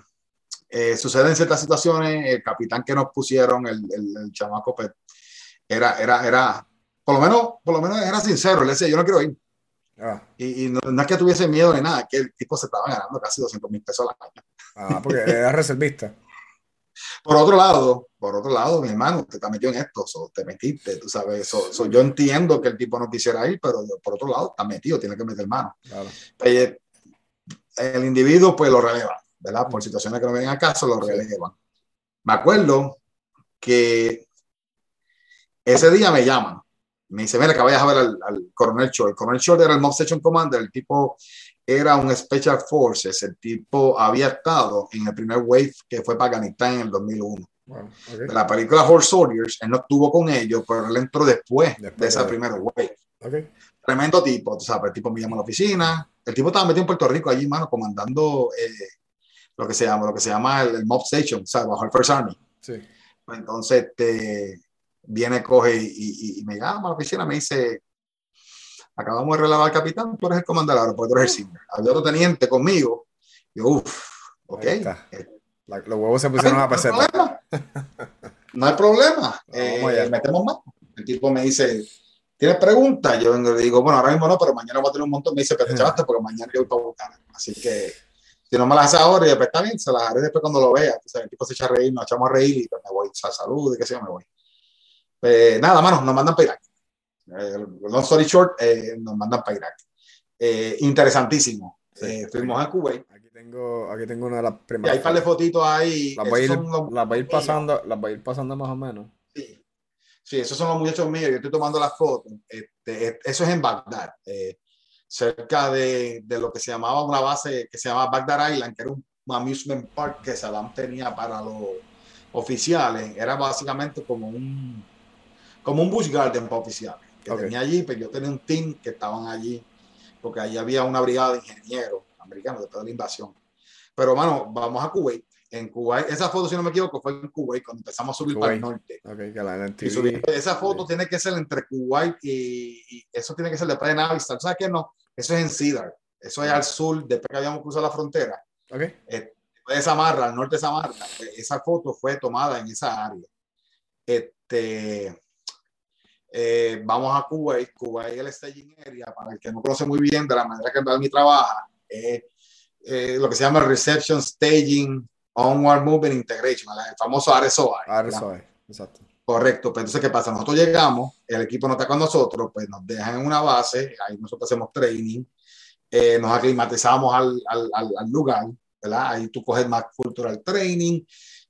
eh, suceden ciertas situaciones, el capitán que nos pusieron, el, el, el chamaco, pues, era, era, era, por lo menos, por lo menos era sincero, él decía, yo no quiero ir, Ah, y, y no, no es que tuviese miedo ni nada, que el tipo se estaba ganando casi 200 mil pesos al año. ah, porque era reservista. [laughs] Por otro lado, por otro lado, mi hermano, usted está metido en esto, so, te metiste, tú sabes, so, so, yo entiendo que el tipo no quisiera ir, pero por otro lado, está metido, tiene que meter mano. Claro. Eh, el individuo pues lo releva, ¿verdad? Por situaciones que no vienen a caso, lo relevan. Me acuerdo que ese día me llaman, me dice, mira, que vayas a ver al, al coronel Short. El coronel Short era el Mob Section Commander, el tipo era un Special Forces, el tipo había estado en el primer wave que fue para Afganistán en el 2001. Wow, De ok. la película Horse Soldiers, él no estuvo con ellos, pero él entró después, Después de esa de- primera wave. Ok. Tremendo tipo, tú sabes, el tipo me llama a la oficina, el tipo estaba metido en Puerto Rico allí, mano, comandando eh, lo que se llama, lo que se llama el, el Mob Station, ¿sabes? Bajo el First Army. Sí. Entonces, este, viene, coge y, y- y me llama a la oficina, me dice, acabamos de relevar al capitán, tú eres el comandante ahora, porque tú eres el senior. Había otro teniente conmigo, yo, uff, ok. Eh, La- los huevos se pusieron a no hay problema. no hay problema, [laughs] eh, metemos más. El tipo me dice, ¿tienes preguntas? Yo vengo y le digo, bueno, ahora mismo no, pero mañana voy a tener un montón. Me dice, pero te echaste porque mañana yo voy para buscar. Así que si no me las hace ahora, y después está bien, se las haré después cuando lo vea. O sea, el tipo se echa a reír, nos echamos a reír y pues me voy, a salud y qué sé yo, me voy. Pues, nada, mano, nos mandan para Irak. Eh, long story short, eh, nos mandan para Irak. Eh, interesantísimo. Eh, fuimos a Kuwait. Aquí tengo, aquí tengo una de las primeras. Y hay un par de fotitos ahí. Las voy, a ir, las voy a ir pasando, las voy a ir pasando más o menos. Sí. Sí, esos son los muchachos míos, yo estoy tomando las fotos. Este, eso es en Bagdad, eh, cerca de, de, lo que se llamaba una base que se llamaba Bagdad Island, que era un amusement park que Saddam tenía para los oficiales. Era básicamente como un, como un Bush Garden para oficiales. Que tenía allí, pero pues yo tenía un team que estaban allí, porque allí había una brigada de ingenieros americanos después de la invasión. Pero, mano, vamos a Kuwait en Kuwait. Esa foto, si no me equivoco, fue en Kuwait cuando empezamos a subir para el norte. esa foto tiene que ser entre Kuwait y, eso tiene que ser después de Navistar. ¿Sabes qué? No, eso es en Cedar. Eso es al sur, después que habíamos cruzado la frontera. Okay. Eh, de Samarra, al norte de Samarra. Esa foto fue tomada en esa área. Este, eh, vamos a Kuwait. Kuwait es el staging area, para el que no conoce muy bien de la manera que mi trabaja, eh, lo que se llama Reception Staging Onward Movement Integration, el famoso RSOI. RSOI, exacto. Correcto, pero pues entonces, ¿qué pasa? Nosotros llegamos, el equipo no está con nosotros, pues nos dejan en una base, ahí nosotros hacemos training, eh, nos aclimatizamos al, al, al, lugar, ¿verdad? Ahí tú coges más cultural training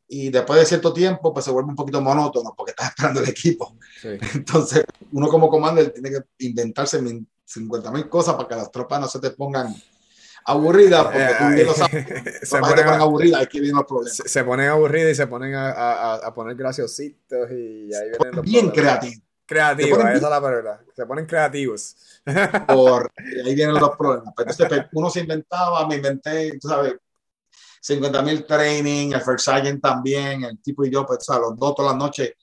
y después de cierto tiempo, pues se vuelve un poquito monótono porque estás esperando el equipo. [laughs] Entonces, uno como commander tiene que inventarse 50 mil cosas para que las tropas no se te pongan aburrida, porque eh, tú bien lo sabes. [laughs] se ponen aburridas, aquí vienen los problemas. Se, ponen aburridas y se ponen a, a, a, poner graciositos y ahí vienen los Bien creativos. Creativos, esa es la verdad. Se ponen creativos. Por, ahí vienen los problemas. Entonces, uno se inventaba, me inventé, tú sabes, 50 mil training, el First Sergeant también, el tipo y yo, pues, ¿sabes? los dos todas las noches,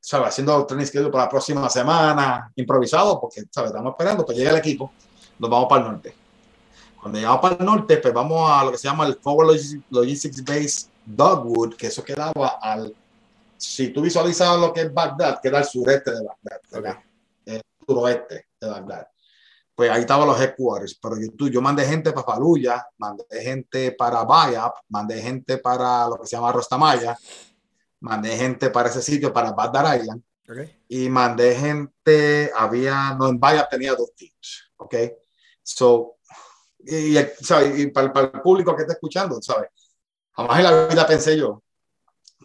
¿sabes? Haciendo training schedule para la próxima semana, improvisado, porque, ¿sabes? Estamos esperando, pues llega el equipo, nos vamos para el norte cuando llegamos para el norte, pues vamos a lo que se llama el Forward Logistics Base Dogwood, que eso quedaba al. Si tú visualizabas lo que es Bagdad, queda al sureste de Bagdad, el suroeste de Bagdad. Pues ahí estaban los headquarters. Pero yo, yo mandé gente para Faluya, mandé gente para Bayap, mandé gente para lo que se llama Rostamaya, mandé gente para ese sitio, para Bagdad Island. Y mandé gente, había, no, en Bayap tenía dos teams. Ok. So, y, y para, para, el público que está escuchando, ¿sabes? Jamás en la vida pensé yo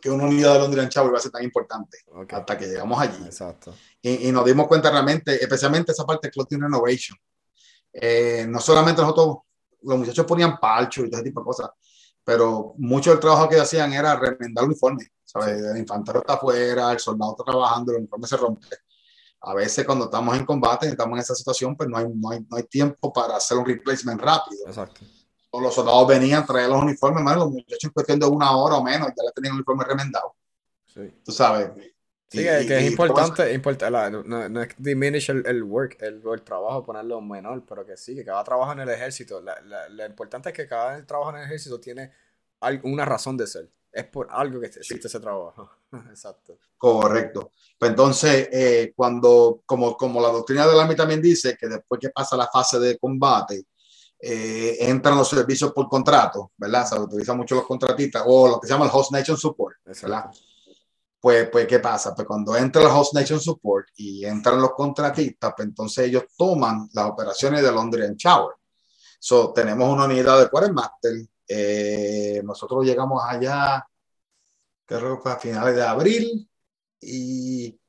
que una unidad de Londres Chavo iba a ser tan importante hasta que llegamos allí. Exacto. Y, y, nos dimos cuenta realmente, especialmente esa parte de Clothing Renovation. Eh, no solamente nosotros, los muchachos ponían palcho y todo ese tipo de cosas, pero mucho del trabajo que hacían era remendar el uniforme. ¿sabes? El infantero está afuera, el soldado está trabajando, el uniforme se rompe a veces cuando estamos en combate, estamos en esa situación, pues no hay, no hay, no hay tiempo para hacer un replacement rápido. Exacto. Los soldados venían traer los uniformes, los muchachos en cuestión de una hora o menos ya le tenían el uniforme remendado. Sí. Tú sabes. Sí, que es importante, no, no, es diminish el, el work, el, el, trabajo, ponerlo menor, pero que sí, que cada trabajo en el ejército, lo importante es que cada trabajo en el ejército tiene una razón de ser es por algo que existe ese trabajo. [laughs] Exacto. Correcto. Pues entonces, eh, cuando, como, como la doctrina de la AMI también dice, que después que pasa la fase de combate, eh, entran los servicios por contrato, ¿verdad? Se utilizan mucho los contratistas o lo que se llama el Host Nation Support, ¿verdad? Pues, pues, ¿qué pasa? Pues cuando entra el Host Nation Support y entran los contratistas, pues entonces ellos toman las operaciones de Londres Shower. So, tenemos una unidad de Quartermaster, eh, nosotros llegamos allá, creo que a finales de abril, y,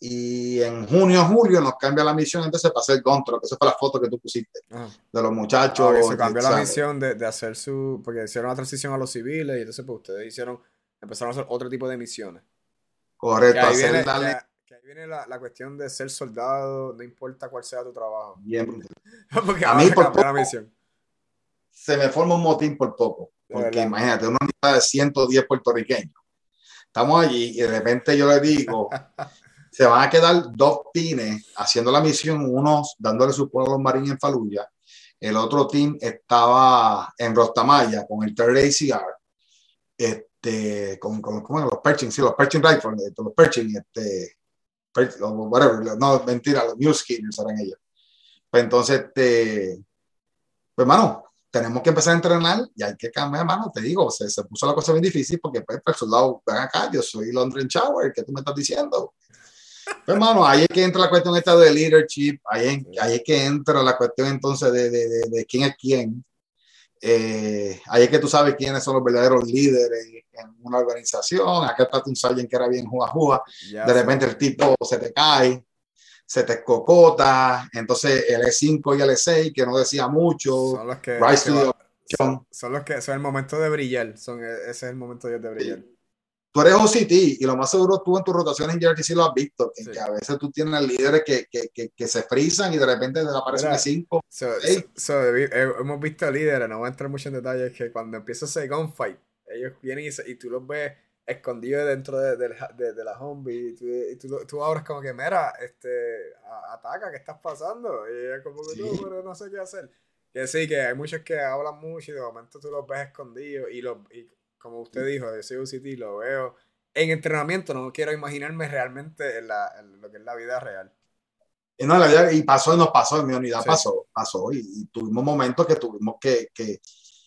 y en junio, julio nos cambia la misión, entonces para hacer control, que esa fue la foto que tú pusiste, ah. de los muchachos. Ah, se cambió la misión de, de, hacer su, porque hicieron la transición a los civiles, y entonces pues ustedes hicieron, empezaron a hacer otro tipo de misiones. Correcto, que ahí viene, que, ahí viene la, la, cuestión de ser soldado, no importa cuál sea tu trabajo. Bien. [laughs] porque a mí por la misión se me forma un motín por poco. Porque imagínate, una unidad de 110 puertorriqueños. Estamos allí y de repente yo le digo, [laughs] se van a quedar dos teams haciendo la misión, unos dándole soporte a los marines en Faluya, el otro team estaba en Rostamaya con el 3 ACR. Este, con, con, con los perching, sí, los perching rifles, este, los perching, este, whatever, no, mentira, los Mule Skinners eran ellos. Pues entonces, este, pues hermano, tenemos que empezar a entrenar y hay que cambiar, hermano, te digo, se, se puso la cosa bien difícil porque pues, el soldado, ven acá, yo soy London Shower, ¿qué tú me estás diciendo? Hermano, ahí es que entra la cuestión esta de leadership, ahí, ahí es que entra la cuestión entonces de, de, de, de quién es quién. Eh, ahí es que tú sabes quiénes son los verdaderos líderes en una organización. Acá está un sargent que era bien juega De repente el tipo se te cae, se te cocota. Entonces el E5 y el E6, que no decía mucho. Son los que, son, son, los que son el momento de brillar. Son, ese es el momento de brillar tú eres OCT y lo más seguro tú en tus rotaciones en JRTC lo has visto, que, a veces tú tienes líderes que, que, que, se frisan y de repente desaparecen de cinco. hemos visto líderes, no voy a entrar mucho en detalles, que cuando empieza ese gunfight, ellos vienen y, y tú los ves escondidos dentro de, de, la zombie y, tú, y tú, tú, abres como que, mira, este, ataca, ¿qué estás pasando? Y es como que no, pero no sé qué hacer. Que sí, que hay muchos que hablan mucho y de momento tú los ves escondidos y, los, y como usted dijo, de CUCT lo veo en entrenamiento, no quiero imaginarme realmente en, lo que es la vida real. Y, no, y pasó y nos pasó, en mi unidad pasó, pasó, y, tuvimos momentos que tuvimos que, que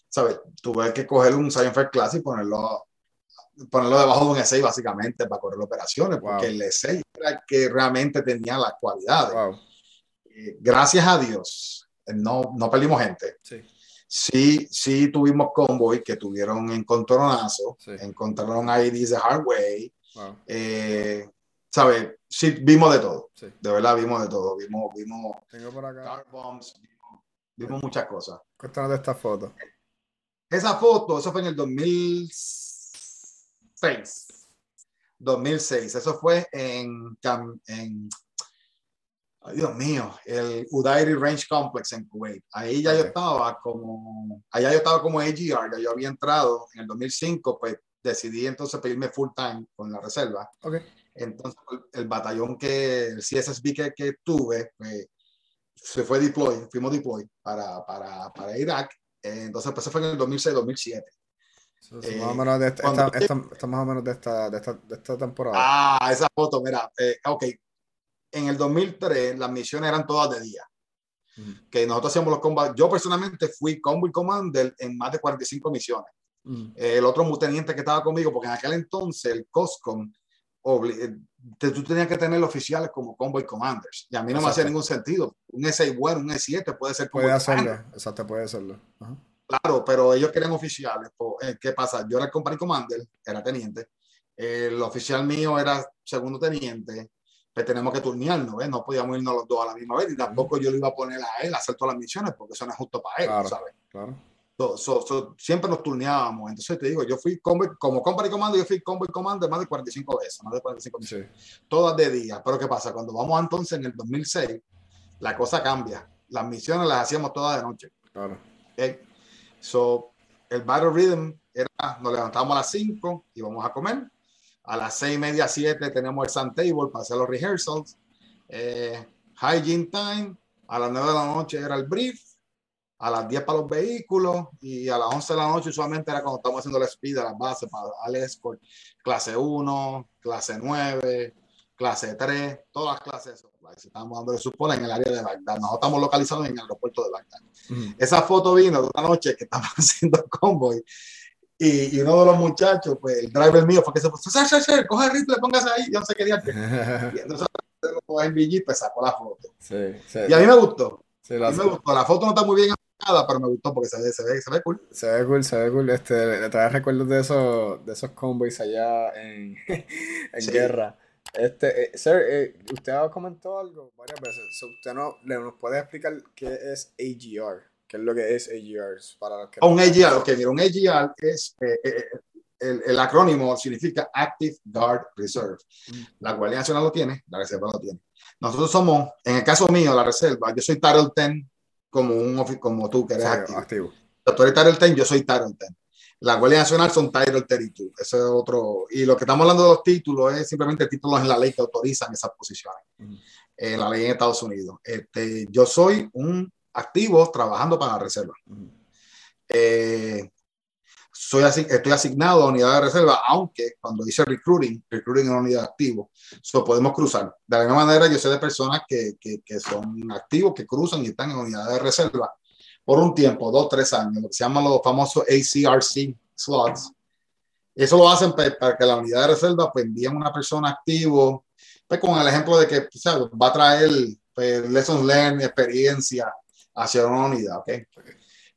¿sabes? Tuve que coger un Science Fair Class y ponerlo, ponerlo debajo de un E6 básicamente para correr operaciones, porque el E6 era el que realmente tenía las cualidades. Eh, gracias a Dios, no, no perdimos gente. Sí Sí, sí tuvimos convoy que tuvieron encontronazo, encontraron ahí dice Hardway. Eh, ¿Sabes? Sí, vimos de todo. De verdad, vimos de todo. Vimos, vimos Tengo por acá. Dark bombs, vimos, muchas cosas. Cuéntanos de esta foto. Esa foto, eso fue en el 2006. 2006. Eso fue en, en Dios mío, el Udairi Range Complex en Kuwait. Ahí ya yo estaba como, allá yo estaba como AGR, ya yo había entrado en el 2005, pues decidí entonces pedirme full time con la reserva. Okay. Entonces el batallón que, el CSSB que, que tuve, pues, se fue deploy, fuimos deploy para, para, para Irak. entonces pues, eso fue en el 2006-2007. Eh, más o menos de esta, esta, esta, más o menos de esta, de esta, de esta temporada. Ah, esa foto, mira, eh, ok, en el 2003 las misiones eran todas de día. Que nosotros hacíamos los combates. Yo personalmente fui Convoy Commander en más de 45 misiones. El otro teniente que estaba conmigo, porque en aquel entonces el COSCOM, eh, tú tenías que tener oficiales como Convoy Commanders. Y a mí no me hacía ningún sentido. Un S6 bueno, un S7 puede ser Puede hacerlo, exacto, puede hacerlo. Claro, pero ellos querían oficiales. Eh, ¿Qué pasa? Yo era el Company Commander, era teniente. El oficial mío era segundo teniente pues tenemos que turnearnos, ¿ves? No podíamos irnos los dos a la misma vez y tampoco yo le iba a poner a él a hacer todas las misiones porque eso no es justo para él, ¿sabes? Claro. siempre nos turneábamos. Entonces te digo, yo fui como company comando, yo fui combo y comando más de 45 veces, más de 45 veces. Todas de día. Pero ¿qué pasa? Cuando vamos entonces en el 2006, la cosa cambia. Las misiones las hacíamos todas de noche. Claro. So, el Battle Rhythm era, nos levantábamos a las 5 y vamos a comer a las seis y media, siete tenemos el Sun Table para hacer los rehearsals. Eh, hygiene time. A las nueve de la noche era el brief. A las 10 para los vehículos. Y a las 11 de la noche usualmente era cuando estamos haciendo la speed a las bases para al escort. Clase 1, clase 9, clase 3, todas las clases. Estamos dando supone en el área de Bagdad. Nosotros estamos localizados en el aeropuerto de Bagdad. Esa foto vino de una noche que estamos [laughs] haciendo convoy y, uno de los muchachos, pues el driver mío fue que se puso, Sir, Sir, Sir, coge el rifle, póngase ahí. Yo no sé qué día. [laughs] y entonces en BG, pues sacó la foto. Sí, sí. Y a mí me gustó. Sí, la, me gustó. La foto no está muy bien sacada, pero me gustó porque se ve, se ve, se ve cool. Se ve cool, se ve cool. Este, le trae recuerdos de esos, de esos convoys allá en, [laughs] en guerra. Este, eh, sir, eh, usted ha comentado algo varias veces. ¿Usted no, nos puede explicar qué es AGR? ¿Qué es lo que es AGR? Para que un AGR, ok, mira, un AGR es eh, eh, eh, el, el, acrónimo significa Active Guard Reserve. La Guardia Nacional lo tiene, la Reserva lo tiene. Nosotros somos, en el caso mío, la Reserva, yo soy Title 10 como, un, como tú, que eres activo. activo. Tú eres Title 10, yo soy Title 10. La Guardia Nacional son Title 32. Eso es otro. Y lo que estamos hablando de los títulos es simplemente títulos en la ley que autorizan esas posiciones. En la ley en Estados Unidos. Este, yo soy un activos trabajando para la reserva. Eh, soy estoy asignado a unidad de reserva, aunque cuando dice recruiting, recruiting es una unidad activo, so podemos cruzar. De la misma manera, yo sé de personas que, que, que son activos, que cruzan y están en unidad de reserva por un tiempo, dos, tres años, lo que se llaman los famosos ACRC slots. Eso lo hacen para que la unidad de reserva pues envíen una persona activo, pues con el ejemplo de que va a traer pues, lessons learned, experiencia hacia una unidad, ¿ok?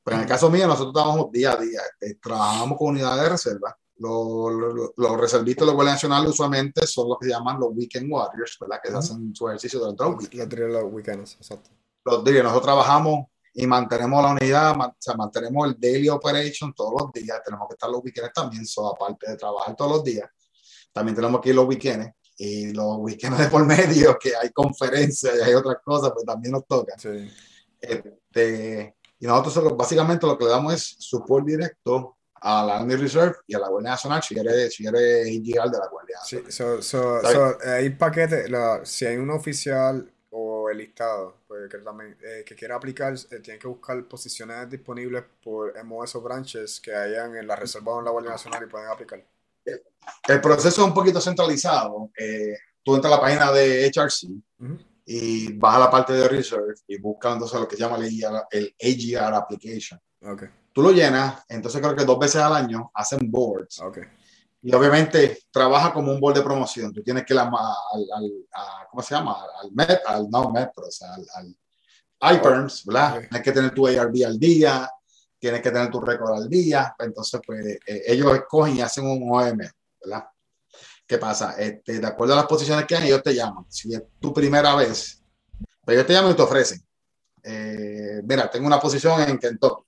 Pero en el caso mío, nosotros trabajamos día a día, eh, trabajamos con unidades de reserva. Los, los, los reservistas de la Guardia Nacional usualmente son los que se llaman los Weekend Warriors, ¿verdad? Que hacen su ejercicio durante los weekends. Los weekends, exacto. Los días, nosotros trabajamos y mantenemos la unidad, o sea, mantenemos el daily operation todos los días. Tenemos que estar los weekends también, so, aparte de trabajar todos los días. También tenemos que ir los weekends y los weekends de por medio, que hay conferencias y hay otras cosas, pues también nos toca. Sí. Este, y nosotros básicamente lo que le damos es support directo a la Army Reserve y a la Guardia Nacional si eres, si eres de la Guardia. Sí, so, so, so, hay paquete, la, si hay un oficial o el listado pues, que, también, eh, que quiera aplicar, eh, tiene que buscar posiciones disponibles por MOS o branches que hayan en la reserva o en la Guardia Nacional y pueden aplicar. El, proceso es un poquito centralizado. Eh, tú entras a la página de HRC y vas a la parte de Reserve y buscas entonces lo que se llama el, AGR Application. Okay. Tú lo llenas, entonces creo que dos veces al año hacen boards. Okay. Y obviamente trabaja como un board de promoción. Tú tienes que ir al, al, ¿cómo se llama? Al MET, al no Metro, o sea, al, al IPERMS, ¿verdad? Tienes que tener tu ARB al día, tienes que tener tu récord al día. Entonces, pues eh, ellos escogen y hacen un OM, ¿verdad? ¿Qué pasa? Este, de acuerdo a las posiciones que hay, ellos te llaman. Si es tu primera vez, pues ellos te llaman y te ofrecen. Eh, mira, tengo una posición en Kentucky,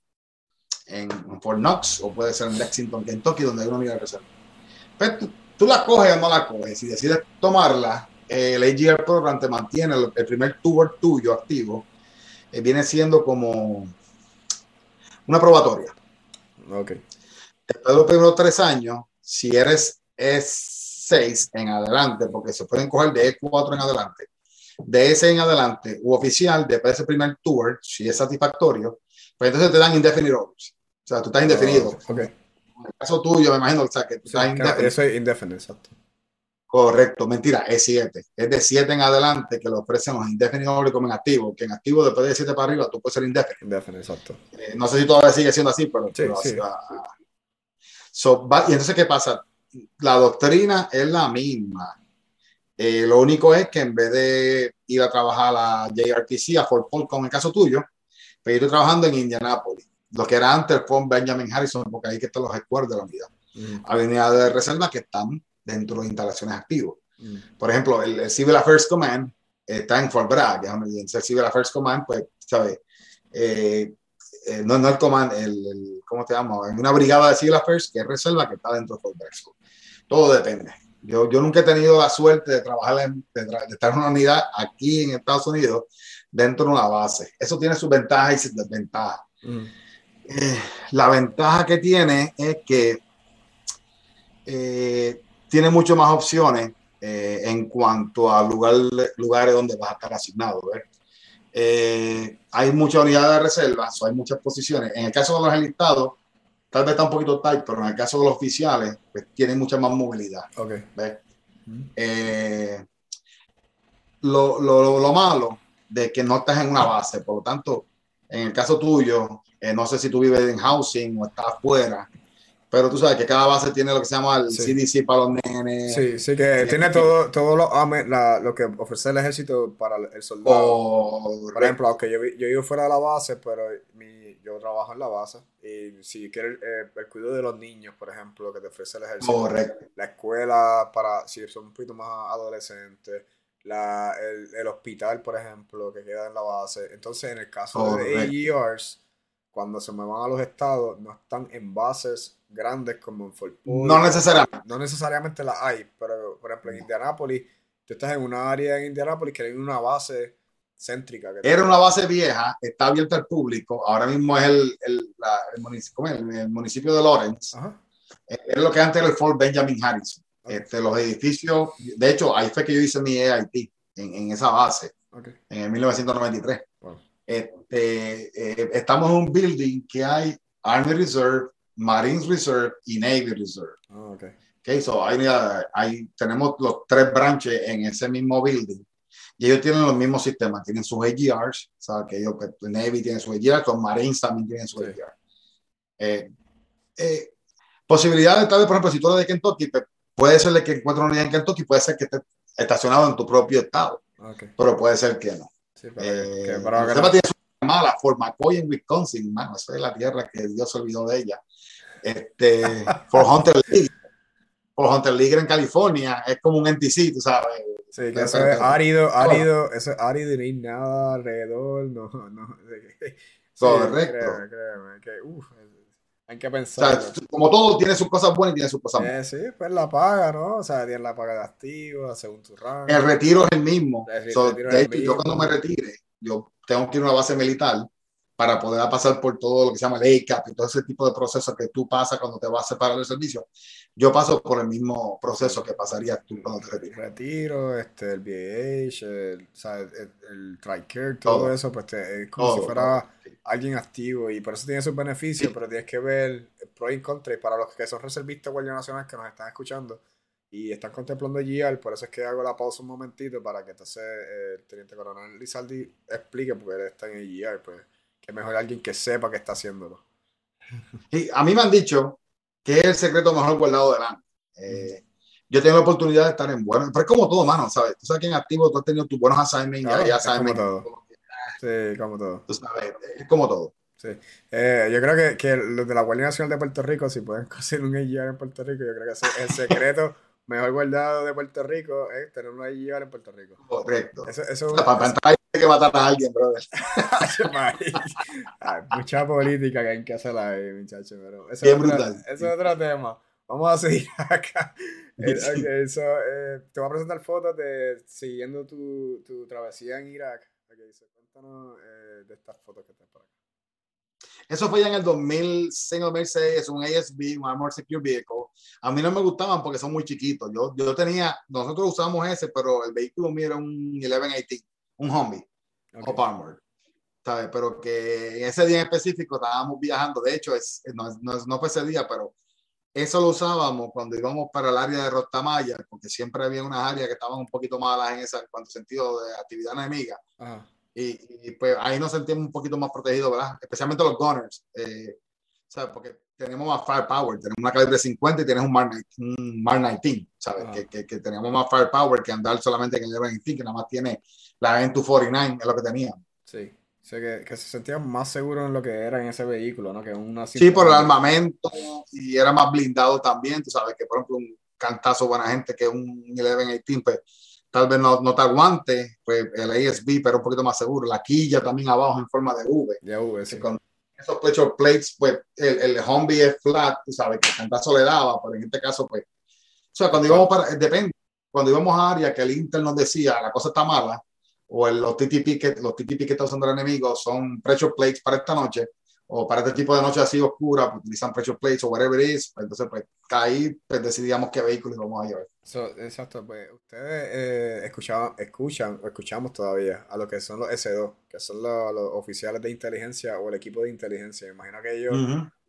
en Fort Knox, o puede ser en Lexington, Kentucky, donde hay una unidad de reserva. Pues tú, la coges o no la coges. Si decides tomarla, el AGR Program te mantiene el, primer tour tuyo activo. Eh, viene siendo como una probatoria. Ok. Después de los primeros tres años, si eres es 6 en adelante, porque se pueden coger de E4 en adelante, de ese en adelante, u oficial, después de ese primer tour, si es satisfactorio, pues entonces te dan indefinite orders. O sea, tú estás indefinido. Oh, okay. En el caso tuyo, me imagino o sea, que tú estás indefinido. Eso es indefinido, exacto. Correcto, mentira, es 7. Es de 7 en adelante que lo ofrecen los indefinidos orders como en activo, que en activo después de 7 para arriba tú puedes ser indefinido. Indefinido, exacto. Eh, no sé si todavía sigue siendo así, pero, sí, sí. va. So, va. Y entonces, ¿qué pasa? La doctrina es la misma. Eh, lo único es que en vez de ir a trabajar a la JRTC, a Fort Polk, en el caso tuyo, pero estoy trabajando en Indianapolis, lo que era antes Benjamin Harrison, porque ahí que están los headquarters de la unidad. Mm. Hay unidades de reserva que están dentro de instalaciones activas. Mm. Por ejemplo, el, Civil Affairs Command está en Fort Bragg, el Civil Affairs Command, pues, ¿sabes? Eh, eh, no, no el command, el, ¿cómo te llamo? En una brigada de Civil Affairs que es reserva que está dentro de Fort Bragg. Todo depende. Yo, yo nunca he tenido la suerte de trabajar, en, de, estar en una unidad aquí en Estados Unidos dentro de una base. Eso tiene sus ventajas y sus desventajas. Mm. Eh, la ventaja que tiene es que eh, tiene mucho más opciones eh, en cuanto a lugar, lugares donde vas a estar asignado. hay muchas unidades de reserva, hay muchas posiciones. En el caso de los enlistados, tal vez está un poquito tight, pero en el caso de los oficiales, pues tienen mucha más movilidad. Okay. Eh, lo, lo, lo, malo de que no estás en una base, por lo tanto, en el caso tuyo, eh, no sé si tú vives en housing o estás afuera, pero tú sabes que cada base tiene lo que se llama el CDC para los nenes. Sí, sí, que tiene todo, todo lo, lo, que ofrece el ejército para el soldado. Por ejemplo, aunque yo, yo vivo fuera de la base, pero mi, yo trabajo en la base y si quieres eh, el cuidado de los niños, por ejemplo, que te ofrece el ejército, la escuela para si son un poquito más adolescentes, la, el, el, hospital, por ejemplo, que queda en la base. Entonces, en el caso de AERs, cuando se muevan a los estados, no están en bases grandes como en Fort No necesariamente. No necesariamente la hay, pero por ejemplo en Indianápolis, tú estás en una área en Indianápolis que hay una base céntrica. Era una base vieja, está abierta al público, ahora mismo es el, el, el, municipio, el municipio, de Lawrence. Es lo que antes era el Fort Benjamin Harrison. Este, los edificios, de hecho, ahí fue que yo hice mi EIT, en, en esa base, en el 1993. Este, eh, estamos en un building que hay Army Reserve, Marines Reserve y Navy Reserve. Ah, ok. Okay, so ahí, ahí tenemos los tres branches en ese mismo building y ellos tienen los mismos sistemas, tienen sus AGRs, o sea, que ellos, pues, Navy tiene sus AGRs, los Marines también tienen sus Sí. AGR. Eh, eh, posibilidades, tal vez, por ejemplo, si tú eres de Kentucky, pues, puede ser de que encuentres una unidad en Kentucky, puede ser que esté estacionado en tu propio estado, Ok. pero puede ser que no. Sí, pero, Eh, que- pero que no- tiene su mala Fort McCoy en Wisconsin, mano, esa es la tierra que Dios se olvidó de ella. Este, [laughs] Fort Hunter League, Fort Hunter League en California, es como un NTC, tú sabes. Sí, que eso es árido, árido, eso es árido y no hay nada alrededor, no, no. [laughs] Correcto. Créeme, créeme, que uf, hay que O pensar. sea, como todo, tiene sus cosas buenas y tiene sus cosas malas. Eh, sí, pues la paga, ¿no? O sea, tienes la paga de activo, según tu rango. El retiro es el mismo. El So, retiro de es el hecho, yo cuando me retire, yo tengo que ir a una base militar para poder pasar por todo lo que se llama el ACAP y todo ese tipo de procesos que tú pasas cuando te vas a separar del servicio. Yo paso por el mismo proceso que pasarías tú cuando te El retiro, este, el VAH, el, o sea, el, el TRICARE, todo, Todo. eso, pues te- es como Todo, si fuera todo, alguien activo y por eso tiene sus beneficios, Sí. pero tienes que ver pro y contra. Y para los que son reservistas Guardia Nacional que nos están escuchando y están contemplando GIAR, por eso es que hago la pausa un momentito para que entonces eh, el teniente coronel Lizaldi explique, porque él está en el GIAR, pues que mejor alguien que sepa que está haciéndolo. Y a mí me han dicho que es el secreto mejor guardado del año. Eh, yo tengo la oportunidad de estar en buenos, pero es como todo, mano, ¿sabes? Tú sabes que en activo tú has tenido tus buenos assignments Claro, y es como assignments. todo. Sí, como todo. Tú sabes, es como todo. Sí. Eh, yo creo que, que los de la Guardia Nacional de Puerto Rico, si pueden [laughs] conseguir un AGR en Puerto Rico, yo creo que ese es el secreto mejor guardado de Puerto Rico es tener un AGR en Puerto Rico. Correcto. Eso, eso es para, entrar hay que matar a alguien, brother. [laughs] Ay, mucha política que hay que hacer ahí, muchachos. Pero eso, Bien es otro, brutal. eso es otro tema. Vamos a seguir [laughs] acá. Eh, ok, eso, eh, te voy a presentar fotos de siguiendo tu, tu travesía en Irak. Ok, so, cuéntanos eh, de estas fotos que están por acá. Eso fue ya en el 2005, 2006, es un ASB, un Armored Secure Vehicle. A mí no me gustaban porque son muy chiquitos. Yo, yo tenía, nosotros usamos ese, pero el vehículo mío era un 1180, un Humvee, Ok. Hop Armored. ¿Sabes? Pero que en ese día en específico estábamos viajando. De hecho, es, no, no, no fue ese día, pero eso lo usábamos cuando íbamos para el área de Rostamaya, porque siempre había unas áreas que estaban un poquito malas en ese en cuanto sentido de actividad enemiga. Ajá. Y, y, pues ahí nos sentimos un poquito más protegidos, ¿verdad? Especialmente los gunners, eh, ¿sabes? Porque tenemos más firepower, tenemos una calibre 50 y tenemos un Mark, un Mark 19, ¿sabes? Ah. Que, que, que tenemos más firepower que andar solamente en el F-18, que nada más tiene la N249, es lo que teníamos. Sí. O sea, que, que se sentían más seguros en lo que era en ese vehículo, ¿no? Que una Sí, por el armamento y era más blindado también, tú sabes que por ejemplo un cantazo buena gente que un 1118, pues tal vez no, no te aguante, pues el ASB, pero un poquito más seguro. La quilla también abajo en forma de V. Hubo ese. que con esos pecho plates, pues el, el Humvee es flat, tú sabes, que el cantazo le daba, pero en este caso, pues, o sea, cuando íbamos para, depende, cuando íbamos a área que el Intel nos decía, la cosa está mala, o el- los TTP que, los TTP que está usando el enemigo son pressure plates para esta noche, o para este tipo de noche así oscura, pues utilizan pressure plates o whatever it is, pues, entonces, pues, ahí pues, decidíamos qué vehículo íbamos a llevar. So, exacto, pues ustedes eh, escuchaban, escuchan o escuchamos todavía a lo que son los S2, que son los, los oficiales de inteligencia o el equipo de inteligencia. Me imagino que ellos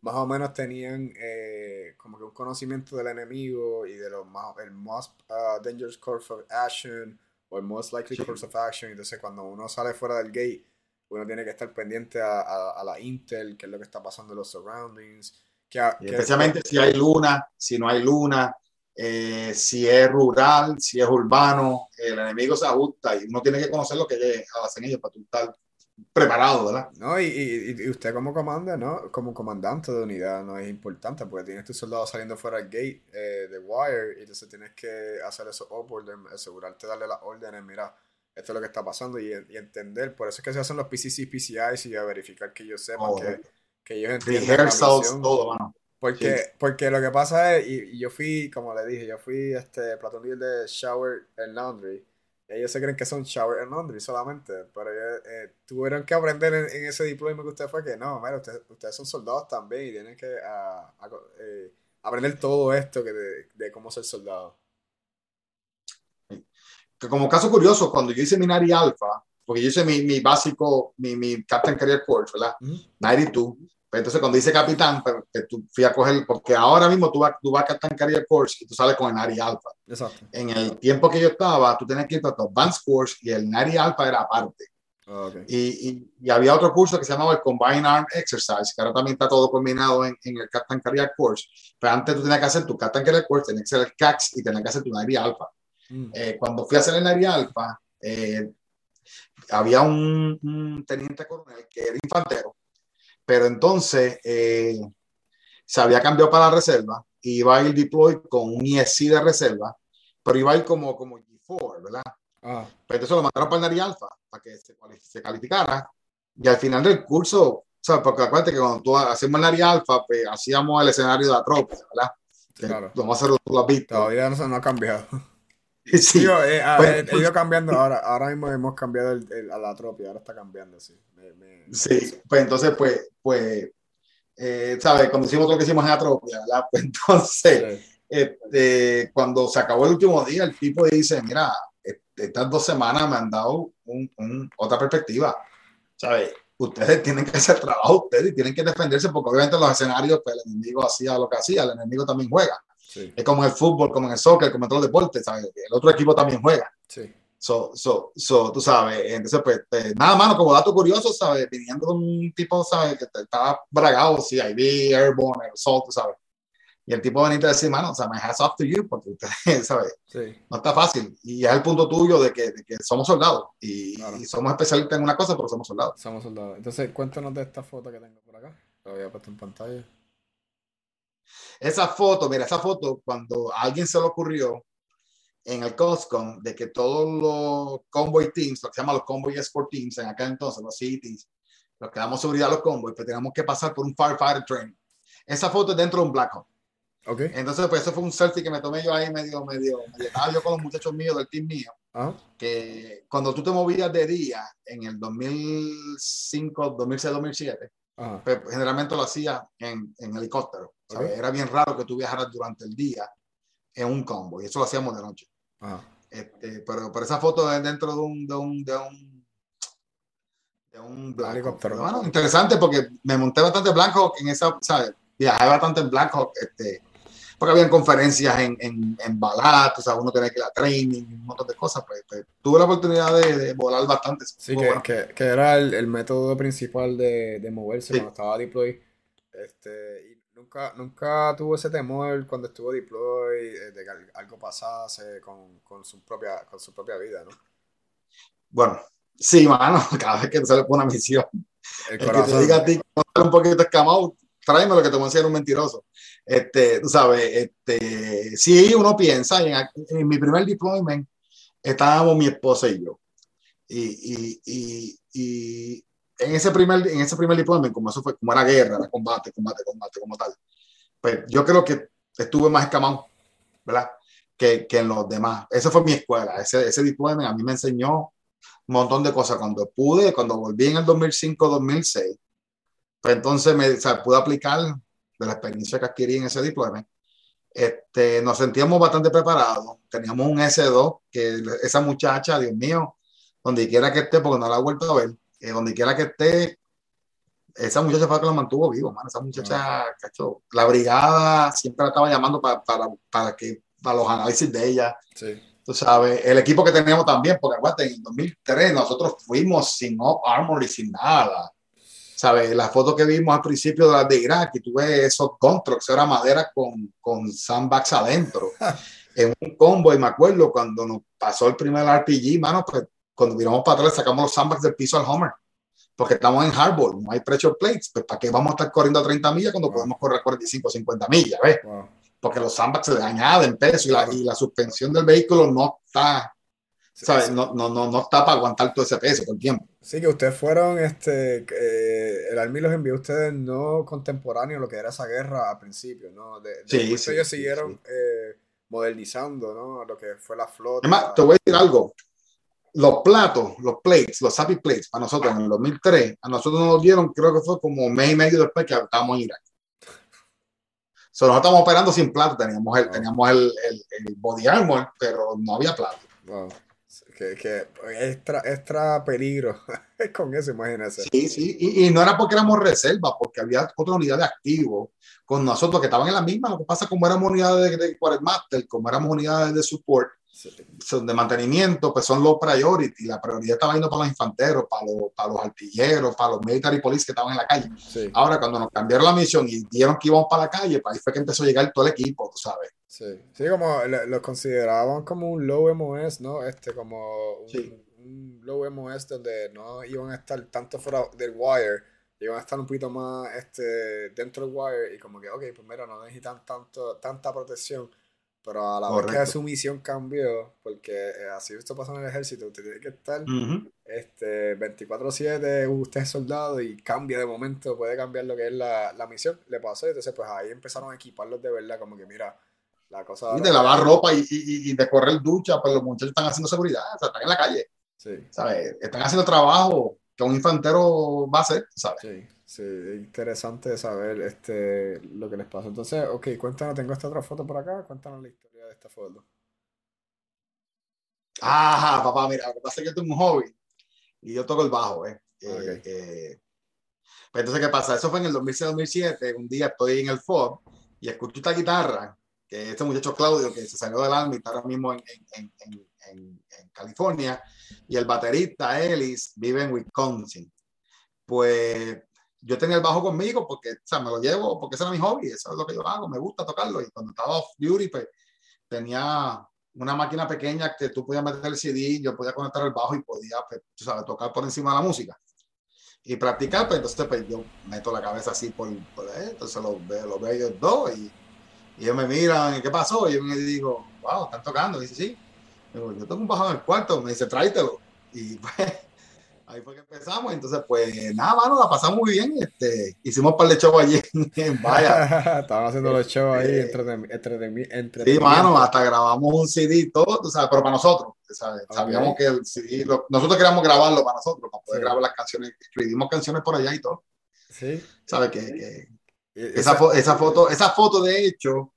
más o menos tenían eh, como que un conocimiento del enemigo y de lo más, el most uh, dangerous course of action o el most likely course of action. Entonces, cuando uno sale fuera del gate, uno tiene que estar pendiente a, a- a la intel, qué es lo que está pasando en los surroundings. Que, que- especialmente si hay luna, si no hay luna, eh, si es rural, si es urbano, el enemigo se ajusta y uno tiene que conocer lo que hacen ellos para tú estar preparado, ¿verdad? No, y, y, y usted como comanda, ¿no? Como comandante de unidad, no es importante porque tienes tus soldados saliendo fuera del gate eh, de wire y entonces tienes que hacer esos upward, asegurarte de darle las órdenes, mira, esto es lo que está pasando y, y entender, por eso es que se hacen los PCC, PCIs y a verificar que ellos sepan que, Correcto. que ellos entiendan la misión. todo, mano. Porque, Sí. porque lo que pasa es, y, y yo fui, como le dije, yo fui este platón de Shower and Laundry. Y ellos se creen que son Shower and Laundry solamente. Pero ellos, eh, tuvieron que aprender en, en ese deployment que usted fue que no, mira, ustedes, ustedes son soldados también y tienen que ah, eh, aprender todo esto que de, de cómo ser soldado. Que como caso curioso, cuando yo hice mi Nari Alpha, porque yo hice mi, mi básico, mi, mi Captain Career Course, ¿verdad? Ujú. 92, Pues entonces, cuando dice capitán, pues, que tú fui a coger, porque ahora mismo tú vas, tú vas a Captain Career Course y tú sales con el Nari Alpha. Exacto. En el tiempo que yo estaba, tú tenías que ir a tu Advanced Course y el Nari Alpha era aparte. Ah, ok. Y, y, y había otro curso que se llamaba el Combined Arm Exercise, que ahora también está todo combinado en, en el Captain Career Course. Pero antes tú tenías que hacer tu Captain Career Course, tenías que hacer el CAX y tenías que hacer tu Nari Alpha. Mm. Eh, cuando fui a hacer el Nari Alpha, eh, había un, un teniente coronel que era infantero, pero entonces eh, se había cambiado para la reserva, y iba a ir deploy con un ESC de reserva, pero iba a ir como, como G4, ¿verdad? Ah, Pues entonces lo mandaron para el Nari Alpha, para que se, se calificara, y al final del curso, o sea, porque acuérdate que cuando tú hacemos el Nari Alpha, pues hacíamos el escenario de Atropia, ¿verdad? Que Claro. Vamos a hacerlo, tú lo has visto. todavía no, se- no ha cambiado. [laughs] [laughs] Sí. Digo, eh, ha, Pues- eh, ha ido cambiando. Ahora, ahora mismo hemos cambiado el, el- a la tropia, ahora está cambiando, sí. Me- me- Sí, pues entonces, pues, pues, eh, ¿sabes? Cuando hicimos lo que hicimos en Atropia, ¿verdad? [laughs] Pues entonces, Sí. este, cuando se acabó el último día, el tipo dice, mira, estas dos semanas me han dado un- un- otra perspectiva, ¿sabes? Ustedes tienen que hacer trabajo, ustedes y tienen que defenderse, porque obviamente en los escenarios, pues el enemigo hacía lo que hacía, el enemigo también juega. Sí, Es como en el fútbol, como en el soccer, como en todos los deportes, ¿sabes? El otro equipo también juega. sí. So, so, so, tú sabes, entonces, pues, pues, nada, mano, como dato curioso, ¿sabes? Viniendo de un tipo, ¿sabes? Que estaba bragado, sí, IB, Airborne, Aerosol, tú sabes. Y el tipo venía a decir, mano, o sea, my hats off to you, porque ustedes, [laughs] ¿sabes? sí. No está fácil. Y es el punto tuyo de que, de que somos soldados. Y, Claro. y somos especialistas en una cosa, pero somos soldados. Somos soldados. Entonces, cuéntanos de esta foto que tengo por acá. La había puesto en pantalla. Esa foto, mira, esa foto, cuando a alguien se le ocurrió en el COSCON de que todos los convoy teams, lo que se llama los convoy escort teams, en aquel entonces, los CITs, los que damos seguridad a los convoys, pues teníamos que pasar por un firefighter training. Esa foto es dentro de un Black Hawk. Ok. Entonces, pues eso fue un selfie que me tomé yo ahí medio, medio, medio estaba yo con los muchachos míos del team mío, Ah, que cuando tú te movías de día en el 2005, 2006, 2007, ajá. pues, generalmente lo hacía en, en helicóptero. ¿Sabes? Ok. Era bien raro que tú viajaras durante el día en un combo y eso lo hacíamos de noche. Ajá. Este, pero, pero esa foto es dentro de un, de un, de un, de un. Helicóptero. Bueno, interesante porque me monté bastante Hawk en esa, ¿sabes? Viajé bastante en Black Hawk, este, porque habían conferencias en, en, en Balat, o sea, uno tenía que ir a training, un montón de cosas. Pues, pues, tuve la oportunidad de, de volar bastante. Sí, que, bueno. que, que era el, el método principal de, de moverse Sí. cuando estaba deploy. Este, nunca, nunca tuvo ese temor cuando estuvo deploy eh, de que al- algo pasase con, con, su propia, con su propia vida, ¿no? Bueno, sí, mano, [laughs] cada vez que te sale por una misión. El El que te corazón. diga a ti un poquito escamado, tráeme lo que te voy a decir un mentiroso. Este, tú sabes, este, sí, uno piensa, en, en mi primer deployment estábamos mi esposa y yo. Y, y, y, y en ese primer, en ese primer deployment, como eso fue, como era guerra, era combate, combate, combate, como tal, pues yo creo que estuve más escamado, ¿verdad? Que, que en los demás. Esa fue mi escuela. Ese, ese deployment a mí me enseñó un montón de cosas. Cuando pude, cuando volví en el 2005-2006, pues entonces me, o sea, pude aplicar de la experiencia que adquirí en ese deployment. Este, nos sentíamos bastante preparados. Teníamos un S2 que esa muchacha, Dios mío, donde quiera que esté, porque no la he vuelto a ver, eh, donde quiera que esté, esa muchacha fue la que lo mantuvo vivo, man. Esa muchacha, cacho, la brigada siempre la estaba llamando para, para, para, que, para los análisis de ella Sí. tú sabes, el equipo que teníamos también, porque aguante, en el 2003 nosotros fuimos sin armor y sin nada. ¿Sabes? Las fotos que vimos al principio de las de Irak, y tuve esos contracts, era madera con, con sandbags adentro, [laughs] en un combo, y me acuerdo cuando nos pasó el primer RPG, mano, pues cuando miramos para atrás sacamos los sandbags del piso al Homer, porque estamos en hardball, no hay pressure plates, pues ¿para qué vamos a estar corriendo a 30 millas cuando Wow. podemos correr 45 o 50 millas, ¿ves? Wow. porque los sandbags se añaden peso y la, y la suspensión del vehículo no está, ¿sabes? No, no, no, no está para aguantar todo ese peso todo el tiempo. Sí, que ustedes fueron, este, eh, el Army los envió a ustedes no contemporáneos a lo que era esa guerra al principio, ¿no? De, Sí, sí, ellos sí, siguieron eh, modernizando, ¿no? Lo que fue la flota. Es más, te voy a decir algo. Los platos, los plates, los happy plates, para nosotros en el 2003, a nosotros nos dieron, creo que fue como un mes y medio después que estábamos en Irak. So, nosotros estábamos operando sin plato, teníamos el, Wow. teníamos el, el, el body armor, pero no había plato. Wow. Que, que extra, extra peligro [laughs] con eso, imagínese. Sí, sí, y, y, no era porque éramos reserva, porque había otra unidad de activos con nosotros que estaban en la misma. Lo que pasa, como éramos unidades de, de Quartermaster, como éramos unidades de support, son de mantenimiento, pues son los priority. La prioridad estaba yendo para los infanteros, para los, para los artilleros, para los military police que estaban en la calle. Sí. Ahora, cuando nos cambiaron la misión y dieron que íbamos para la calle, pues ahí fue que empezó a llegar todo el equipo, tú sabes. Sí, sí como lo, lo consideraban como un low MOS, ¿no? Este, como un, Sí. un low MOS donde no iban a estar tanto fuera del wire, iban a estar un poquito más este, dentro del wire y como que, ok, pues mira, no necesitan tanto, tanta protección, pero a la vez que Correcto. su misión cambió, porque eh, así esto pasa en el ejército, usted tiene que estar Ujú. este, 24/7, usted es soldado y cambia de momento, puede cambiar lo que es la, la misión, le pasó, y entonces pues ahí empezaron a equiparlos de verdad, como que mira, la cosa... Y de lavar ropa y, y, y de correr ducha, pues los muchachos están haciendo seguridad, o sea, están en la calle, Sí, ¿sabes? Están haciendo trabajo que un infantero va a hacer, ¿sabes? sí, sí, interesante saber este, lo que les pasó. Entonces, ok, cuéntanos, tengo esta otra foto por acá, cuéntanos la historia de esta foto. Ajá, papá, mira, lo que pasa es que esto es un hobby y yo toco el bajo, ¿eh? Eh, Ok. eh, pues entonces, ¿qué pasa? Eso fue en el 2006-2007, un día estoy en el FOB y escucho esta guitarra, que este muchacho Claudio, que se salió del alma y está ahora mismo en, en- en- en- en- en California, y el baterista Ellis vive en Wisconsin. Pues yo tenía el bajo conmigo porque, o sea, me lo llevo porque ese era mi hobby, eso es lo que yo hago, me gusta tocarlo. Y cuando estaba off duty, pues tenía una máquina pequeña que tú podías meter el CD, yo podía conectar el bajo y podía, pues, tú sabes, tocar por encima de la música. Y practicar, pues entonces pues, yo meto la cabeza así por, por ahí, entonces lo lo veo ellos dos y, y ellos me miran, ¿y qué pasó? Y yo me digo, wow, están tocando. Y dice, sí. Digo, yo tengo un bajo en el cuarto, me dice, tráetelo. Y pues ahí fue que empezamos. Entonces, pues nada, mano, la pasamos muy bien. Este, hicimos un par de shows allí en Vaya. [laughs] Estaban haciendo los shows ahí, entreten- entreten- Sí, mano, hasta grabamos un CD y todo, tú sabes, pero para nosotros, ¿sabes? Sabíamos que el CD, lo- nosotros queríamos grabarlo para nosotros, para poder Sí. grabar las canciones, escribimos canciones por allá y todo, Sí. ¿sabes? Que, que Y- esa, fo- esa foto, esa foto de hecho,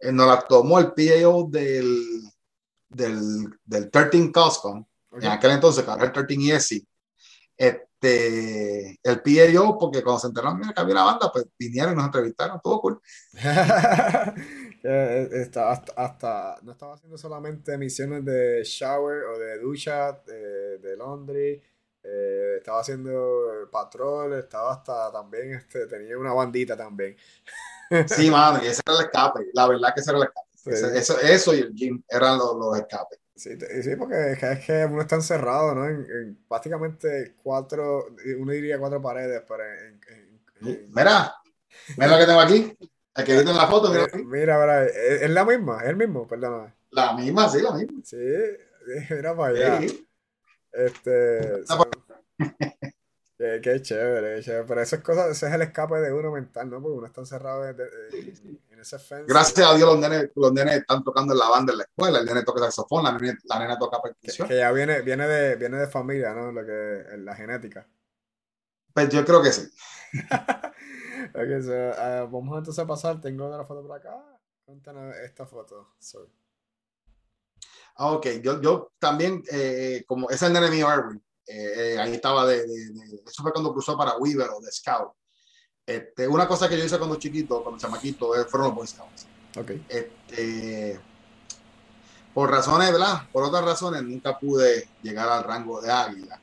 eh, nos la tomó el PAO del, del, del 13 Coscom, ok. en aquel entonces, que ahora el 13 ESI. Este, el PAO, porque cuando se enteraron mira, que había una banda, pues vinieron y nos entrevistaron, todo cool. [laughs] Eh, estaba hasta, hasta- no estaba haciendo solamente misiones de shower o de ducha, de, de laundry, eh, estaba haciendo patrol, estaba hasta también, este, tenía una bandita también. Sí, mano, y ese era el escape, la verdad que ese era el escape. [laughs] Sí. Ese- eso, eso y el gym eran los, los escapes. Sí, sí, porque es que, es que uno está encerrado, ¿no? En, en prácticamente cuatro, uno diría cuatro paredes, pero en, Mira, mira lo que tengo aquí. El que viste en la foto, mira, Eh, Mira, mira, es, es la misma, es el mismo, perdóname. la misma, sí, la misma. Sí, [laughs] mira para allá. Sí. Este, son- qué, qué chévere, qué chévere. Pero eso es cosa, ese es el escape de uno mental, ¿no? Porque uno está encerrado en, en- en ese fence. Gracias a Dios los nenes, los nenes están tocando en la banda en la escuela. El nene toca saxofón, la nena, la nena toca Que, percusión. que ya viene, viene de, viene de familia, ¿no? Lo que, la genética. Pues yo creo que sí. [laughs] Ok, so, ah, vamos entonces a pasar. Tengo otra foto por acá. Cuéntanos esta foto. Sorry. Ah, ok, yo, yo también, eh, como ese es el nene mío, Erwin, eh, eh, ahí estaba de, de- de- eso fue cuando cruzó para Weaver o de Scout. Este, una cosa que yo hice cuando chiquito, cuando chamaquito, eh, fueron los Boy Scouts. Ok. Este, por razones, ¿verdad? Por otras razones, nunca pude llegar al rango de águila.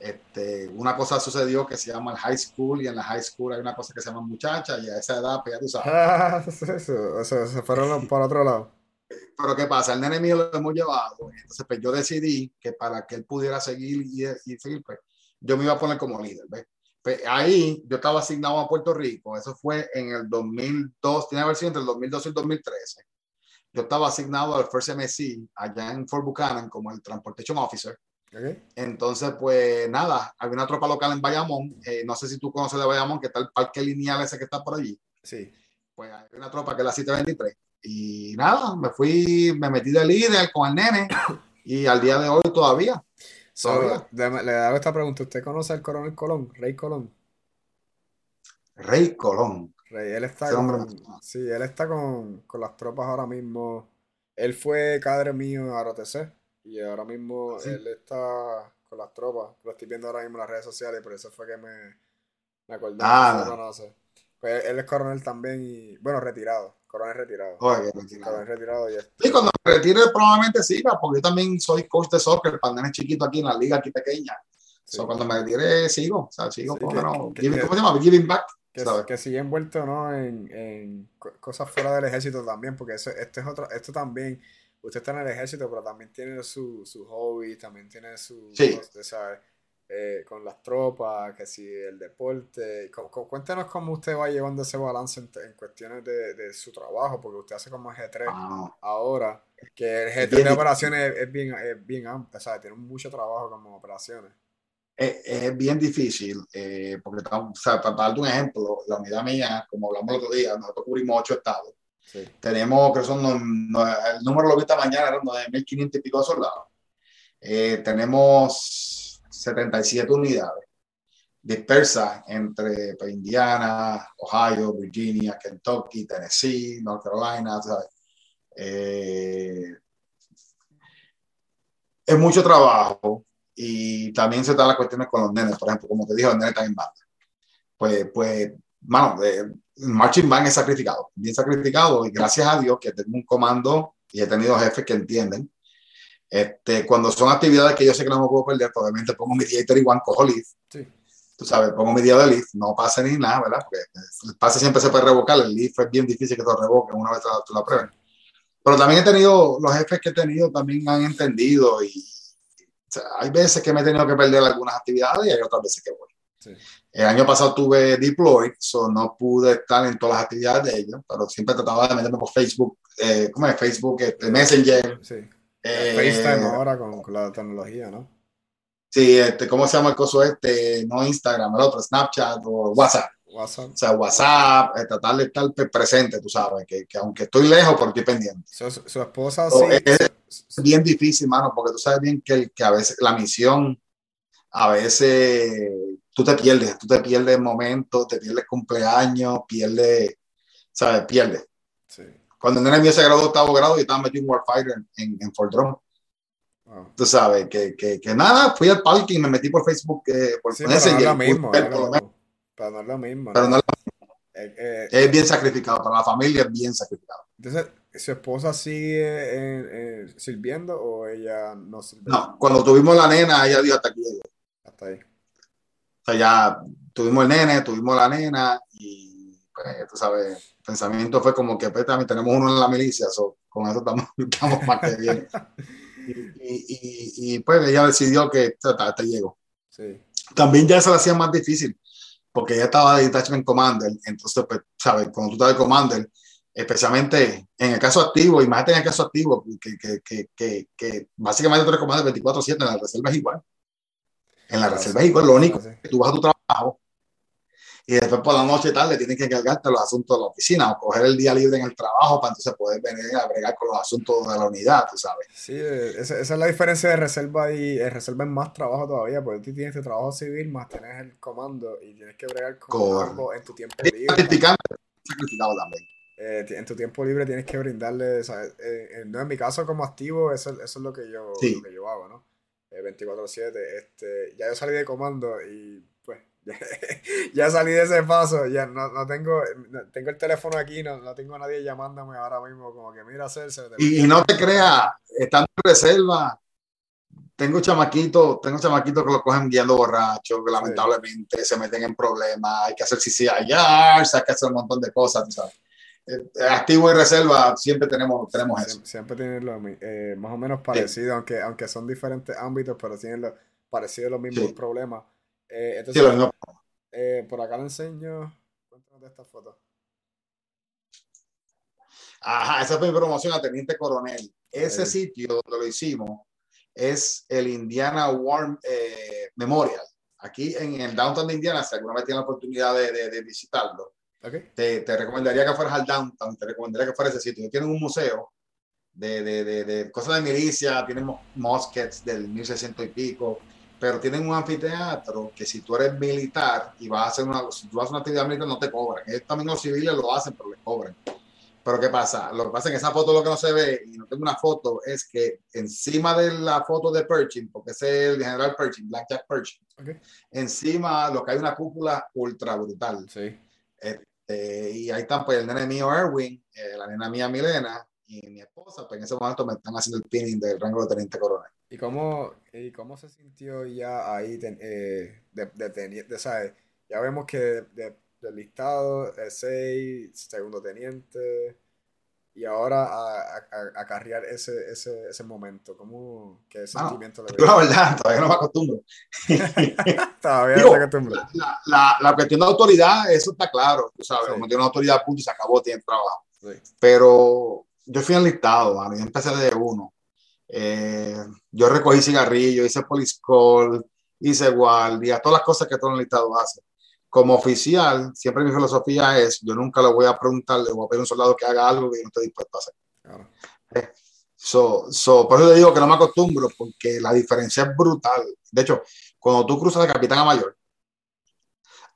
Este, una cosa sucedió que se llama el high school y en la high school hay una cosa que se llama muchacha y a esa edad, pues ya tú sabes. [laughs] Se fueron por otro lado. Pero ¿qué pasa? El nene mío lo hemos llevado. Entonces, pues yo decidí que para que él pudiera seguir y, y seguir, pues yo me iba a poner como líder. ¿ves? Pues ahí yo estaba asignado a Puerto Rico. Eso fue en el 2002, tiene que haber sido entre el 2002 y el 2013. Yo estaba asignado al First MSC allá en Fort Buchanan como el Transportation Officer. Ok. Entonces, pues nada, había una tropa local en Bayamón. Eh, no sé si tú conoces de Bayamón, que está el parque lineal ese que está por allí Sí. pues hay una tropa que es la 723. Y nada, me fui, me metí de líder con el nene y al día de hoy todavía. So, Todavía. déjame- le hago esta pregunta. ¿Usted conoce al coronel Colón? Rey Colón. Rey Colón. Rey, él está con, sí, él está con, con las tropas ahora mismo. Él fue cadre mío a ROTC. Y ahora mismo él está con las tropas. Lo estoy viendo ahora mismo en las redes sociales y por eso fue que me, me acordé. Ah. No. Pues él es coronel también y, bueno, retirado. Coronel retirado. Oye, retirado. Coronel retirado y es- Sí, cuando me retire probablemente siga, porque yo también soy coach de soccer para nenes chiquitos aquí en la liga aquí pequeña. sí. So, cuando me retire sigo, o sea, sigo Sí, que- menos, que- giving- ¿cómo se llama? Giving back. que, ¿sabes? que sigue envuelto ¿no? en, en co- cosas fuera del ejército también, porque eso, esto es otro, esto también, usted está en el ejército, pero también tiene su, su hobby, también tiene su, Sí. usted sabe, eh, con las tropas, que si el deporte, cu- cuéntenos cómo usted va llevando ese balance en, en cuestiones de, de su trabajo, porque usted hace como G3 Ah, ahora, que el G3 bien de operaciones es, es bien, es bien amplio, o sea, tiene mucho trabajo como operaciones. Es, es bien difícil, eh, porque, o sea, para darte un ejemplo, la unidad mía, como hablamos el otro día, nosotros cubrimos ocho estados. Sí. Tenemos, que son, no- el número lo vi esta mañana, eran 9.500 y pico de soldados. Eh, tenemos 77 unidades dispersas entre pues, Indiana, Ohio, Virginia, Kentucky, Tennessee, North Carolina. Eh, es mucho trabajo y también se dan las cuestiones con los nenes, por ejemplo, como te dije, los nenes están en banda. Pues, pues, mano, eh, el marching band es sacrificado, bien sacrificado y gracias a Dios que tengo un comando y he tenido jefes que entienden. Este, cuando son actividades que yo sé que no me puedo perder, pues, obviamente pongo mi día y one, cojo leave, Sí. tú sabes, pongo mi día de leave, no pase ni nada, ¿verdad? Porque el pase siempre se puede revocar, el leave es bien difícil que te lo revoquen una vez tú la pruebas. Pero también he tenido, los jefes que he tenido también han entendido y o sea, hay veces que me he tenido que perder algunas actividades y hay otras veces que voy. Sí. El año pasado tuve deploy, so no pude estar en todas las actividades de ellos, pero siempre trataba de meterme por Facebook, eh, ¿cómo es? Facebook, este, Messenger. Sí. Eh, FaceTime ahora con, con la tecnología, ¿no? Sí, este, ¿cómo se llama el coso este? No Instagram, el otro, Snapchat o WhatsApp. WhatsApp. O sea, WhatsApp, eh, tratar de estar presente, tú sabes, que, que aunque estoy lejos, pero estoy pendiente. Su, su esposa So, sí. es- bien difícil, mano, porque tú sabes bien que, que a veces la misión, a veces tú te pierdes, tú te pierdes momentos, te pierdes cumpleaños, pierdes, ¿sabes? Pierdes. Cuando el nene mío se graduó de octavo grado, yo estaba metido en Warfighter en, en Fort Drum. Wow. Tú sabes, que, que, que nada, fui al parque y me metí por Facebook, eh, por Sí, pero no es Messenger, lo mismo. pude no es lo mismo. Pero no es lo mismo. pero Eh, eh, es bien sacrificado, para la familia es bien sacrificado. entonces, ¿su esposa sigue en- en- sirviendo o ella no sirve? No, cuando tuvimos la nena, ella dijo hasta aquí. Hasta ahí. O sea, ya tuvimos el nene, tuvimos la nena y pues, tú sabes, pensamiento fue como que pues, también tenemos uno en la milicia, so, con eso estamos, [laughs] estamos más que bien. [laughs] Y, y- y- y, pues ella decidió que hasta llego. Sí. También ya se la hacía más difícil porque ella estaba de Detachment Commander, entonces, pues, sabes, cuando tú estás de Commander, especialmente en el caso activo, imagínate en el caso activo, que, que, que, que, que básicamente tú eres Commander 24-7, en la reserva es igual. En la reserva es igual, lo único que tú vas a tu trabajo y después por la noche y tarde tienes que encargarte de los asuntos de la oficina o coger el día libre en el trabajo para entonces poder venir a bregar con los asuntos de la unidad, tú sabes. Sí, eh, esa, esa es la diferencia de reserva y eh, reserva es más trabajo todavía, porque tú tienes tu trabajo civil más tienes el comando y tienes que bregar con ambos en tu tiempo libre. también. Eh, en tu tiempo libre tienes que brindarle, ¿sabes? Eh, eh, no, en mi caso como activo, eso, eso es lo que yo, Sí. lo que yo hago, ¿no? Eh, 24/7, este, ya yo salí de comando y [laughs] ya, salí de ese paso, ya no, no tengo, no- tengo el teléfono aquí, no, no tengo a nadie llamándome ahora mismo como que mira hacerse. Y, y no te creas, estando en reserva, tengo chamaquitos, tengo chamaquitos que lo cogen guiando borrachos, que lamentablemente se meten en problemas, hay que hacer CCIR, hay que hacer un montón de cosas, tú sabes. Eh, Activo y reserva, siempre tenemos, tenemos eso. Siempre, siempre tienen lo eh, más o menos parecido, aunque, aunque son diferentes ámbitos, pero tienen lo, parecido los mismos Sí. problemas. Eh, Sí, entonces, lo mismo. eh, por acá le enseño. Cuéntanos de esta foto. Ajá, esa fue mi promoción a Teniente Coronel. Ese sitio donde lo hicimos es el Indiana War eh, Memorial. Aquí en el downtown de Indiana, si alguna vez tienes la oportunidad de, de- de visitarlo, Ok. te, te recomendaría que fueras al downtown, te recomendaría que fueras a ese sitio. Tienen un museo de, de, cosas de milicia, tienen muskets del 1600 y pico, pero tienen un anfiteatro que si tú eres militar y vas a hacer una, si tú a una actividad militar no te cobran. Ellos también los civiles lo hacen, pero les cobran. Pero ¿qué pasa? Lo que pasa que esa foto lo que no se ve, y no tengo una foto, es que encima de la foto de Pershing, porque es el general Pershing, Black Jack Pershing, Ok. encima lo que hay una cúpula ultra brutal. Sí. Este, y ahí están pues el nene mío Erwin, eh, la nena mía Milena y mi esposa, pues en ese momento me están haciendo el pinning del rango de teniente coronel. ¿Y cómo, y cómo se sintió ya ahí ten- eh, de, de, de, ¿sabes? Ya vemos que de, de- del listado, el 6, segundo teniente, y ahora a, a, a- acarrear ese, ese, ese momento, ¿cómo, qué sentimiento le Yo [laughs] la verdad, todavía no me acostumbro. [laughs] [laughs] Todavía Digo, no se acostumbra. La, la, la cuestión de autoridad, eso está claro, tú sabes, Sí. tiene una autoridad, punto, y se acabó, tiene trabajo. Sí. Pero yo fui enlistado, mano, yo empecé de uno. Eh, yo recogí cigarrillos, hice police call, hice guardia, todas las cosas que todo enlistado hace. Como oficial, siempre mi filosofía es, yo nunca le voy a preguntar, le voy a pedir a un soldado que haga algo que yo no estoy dispuesto a hacer. Claro. So, so, por eso te digo que no me acostumbro, porque la diferencia es brutal. De hecho, cuando tú cruzas de capitán a mayor,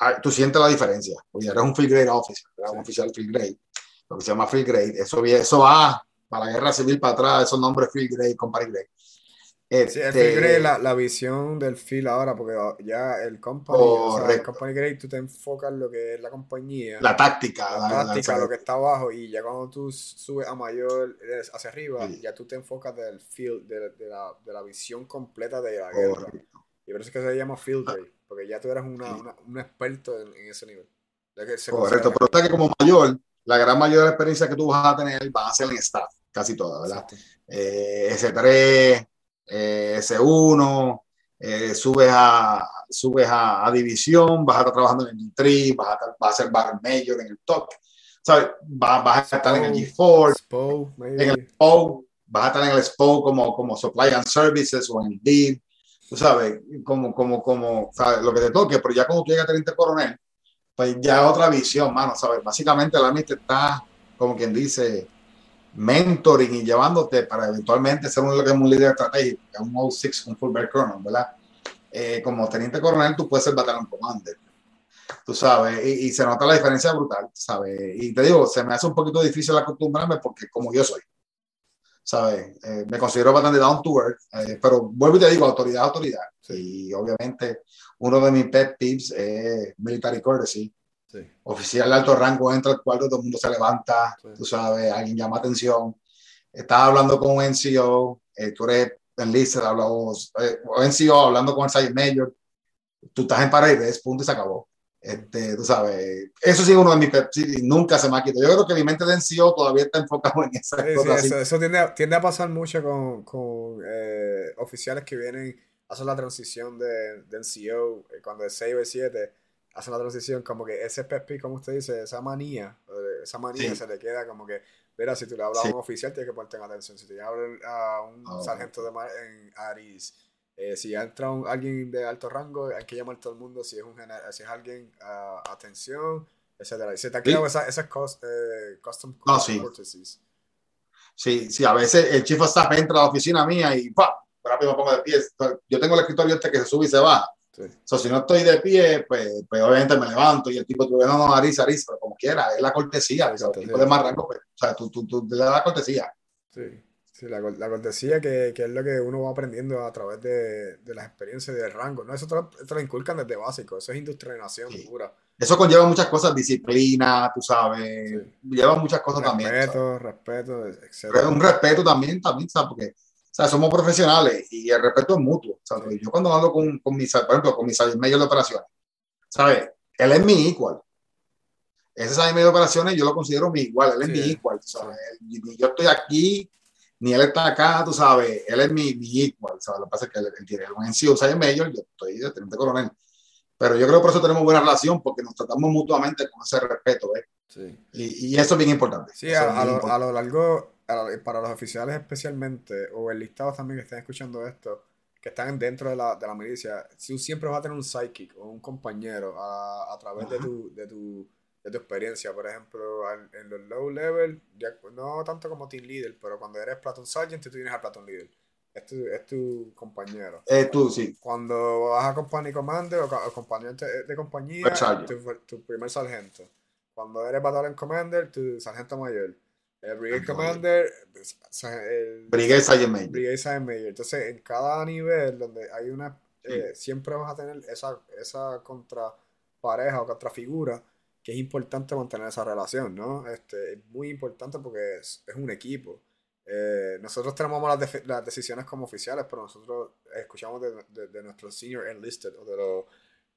ah, tú sientes la diferencia, porque eres un field grade officer, eres un Sí. oficial field grade, lo que se llama field grade, eso, eso va para la guerra civil para atrás, esos nombres field grade, company grade. Sí, el Este, field grade, la, la visión del field ahora, porque ya el company, o sea, el company grade, tú te enfocas en lo que es la compañía. la táctica, la la- táctica, lo que está abajo, y ya cuando tú subes a mayor hacia arriba, Sí. ya tú te enfocas del field, de, de la, de la visión completa de la guerra. correcto. Y por eso es que se llama field grade, porque ya tú eres una, una- un experto en, en ese nivel. Correcto, pero está que como mayor, la gran mayoría de la experiencia que tú vas a tener va a ser en staff, casi toda, ¿verdad? Eh, S3, eh, S1, eh, subes, a, subes a, a división, vas a estar trabajando en el G3, vas a, estar- vas a ser barrel major en el top, ¿sabes? Vas, vas a estar en el G4, Spo, en el SPO, vas a estar en el SPO como, como Supply and Services o en el DIV, tú sabes, como, como, como, ¿sabes? Lo que te toque, pero ya cuando tú llegas a teniente coronel, pues ya otra visión, mano, ¿sabes? Básicamente la MIT está, como quien dice, mentoring y llevándote para eventualmente ser un, un líder estratégico, que es un O6, un full colonel, ¿verdad? Eh, como teniente coronel, tú puedes ser batallón commander, tú sabes, y, y se nota la diferencia brutal, ¿sabes? Y te digo, se me hace un poquito difícil acostumbrarme porque como yo soy, ¿sabes? Eh, me considero bastante down to earth, eh, pero vuelvo y te digo, autoridad, autoridad. Y obviamente uno de mis pet tips es military courtesy. Sí. Oficial de alto rango entra al cuarto, todo el mundo se levanta, Sí. tú sabes, alguien llama atención. Estás hablando con un NCO, eh, tú eres enlisted, hablamos, eh, NCO hablando con el Sergeant Major, tú estás en paredes, punto y se acabó. Este, tú sabes, eso sí es uno de mis y nunca se me ha quitado. Yo creo que mi mente de NCO todavía está enfocado en esas Sí, sí, cosas así. eso, eso tiende, a, tiende a pasar mucho con, con eh, oficiales que vienen a hacer la transición de, de NCO, eh, cuando es 6 o el 7, hacen la transición, como que ese PEP, como usted dice, esa manía, eh, esa manía Sí. se le queda como que, mira, si tú le hablas Sí. a un oficial, tienes que ponerte en atención, si te hablas a un Oh. sargento de mar en Aris, eh, si entra un- alguien de alto rango, hay que llamar a todo el mundo, si es, un si es alguien, ah, atención, etcétera. Y se te ha quedado esa- esas cos- eh, custom No, sí. courtesies. Sí, sí, a veces el chief of staff entra a la oficina mía y ¡pa! rápido me pongo de pie. Yo tengo el escritorio este que se sube y se baja. Sí. So, si no estoy de pie, pues, pues obviamente me levanto y el tipo, tú, no, no, Aris, Aris, pero como quiera, es la cortesía. O el tipo de más rango, pues, o sea, tú, tú, tú le das la cortesía. Sí, sí, la, la cortesía que, que es lo que uno va aprendiendo a través de, de las experiencias y del rango, ¿no? Eso te lo, te lo inculcan desde básico, eso es indoctrinación Sí. pura. Eso conlleva muchas cosas, disciplina, tú sabes, Sí. lleva muchas cosas también. ¿sabes? Respeto, respeto, Pero etcétera. un respeto también, también, ¿sabes? Porque, o sea, somos profesionales y el respeto es mutuo, ¿sabes? Yo cuando hablo con, con mis, por ejemplo, con mi sergeant mayor de operaciones, ¿sabes? Él es mi igual. Ese sergeant mayor de operaciones yo lo considero mi igual, él es Sí. mi igual, ¿sabes? Ni yo estoy aquí, ni él está acá, tú sabes, él es mi, mi igual, ¿sabes? Lo que pasa es que él, él tiene un NCO, sergeant mayor, yo estoy de teniente coronel. Pero yo creo que por eso tenemos buena relación, porque nos tratamos mutuamente con ese respeto, ¿ves? Sí, Y, y eso es bien importante. Sí, a, a lo, importante. a lo largo, para los oficiales especialmente, o enlistados también que estén escuchando esto, que están dentro de la, de la milicia, tú siempre vas a tener un sidekick o un compañero a, a través de tu, de, tu, de tu experiencia. Por ejemplo, al- en los low level, ya- no tanto como team leader, pero cuando eres platoon sergeant, tú tienes al platoon leader. Es tu, es tu compañero. Eh, tú, sí. Cuando vas a company commander o, compañero de, de compañía, tu, tu primer sargento. Cuando eres battalion commander, tu sargento mayor. El Brigade Commander. el- Brigade Sergeant Major. Brigade Sergeant Major. Entonces, en cada nivel donde hay una. eh, siempre vas a tener esa, esa contrapareja o contrafigura que es importante mantener esa relación, ¿no? Este, es muy importante porque es, es un equipo. Eh, nosotros tenemos las, las decisiones como oficiales, pero nosotros escuchamos de, de- de nuestros senior enlisted o de los,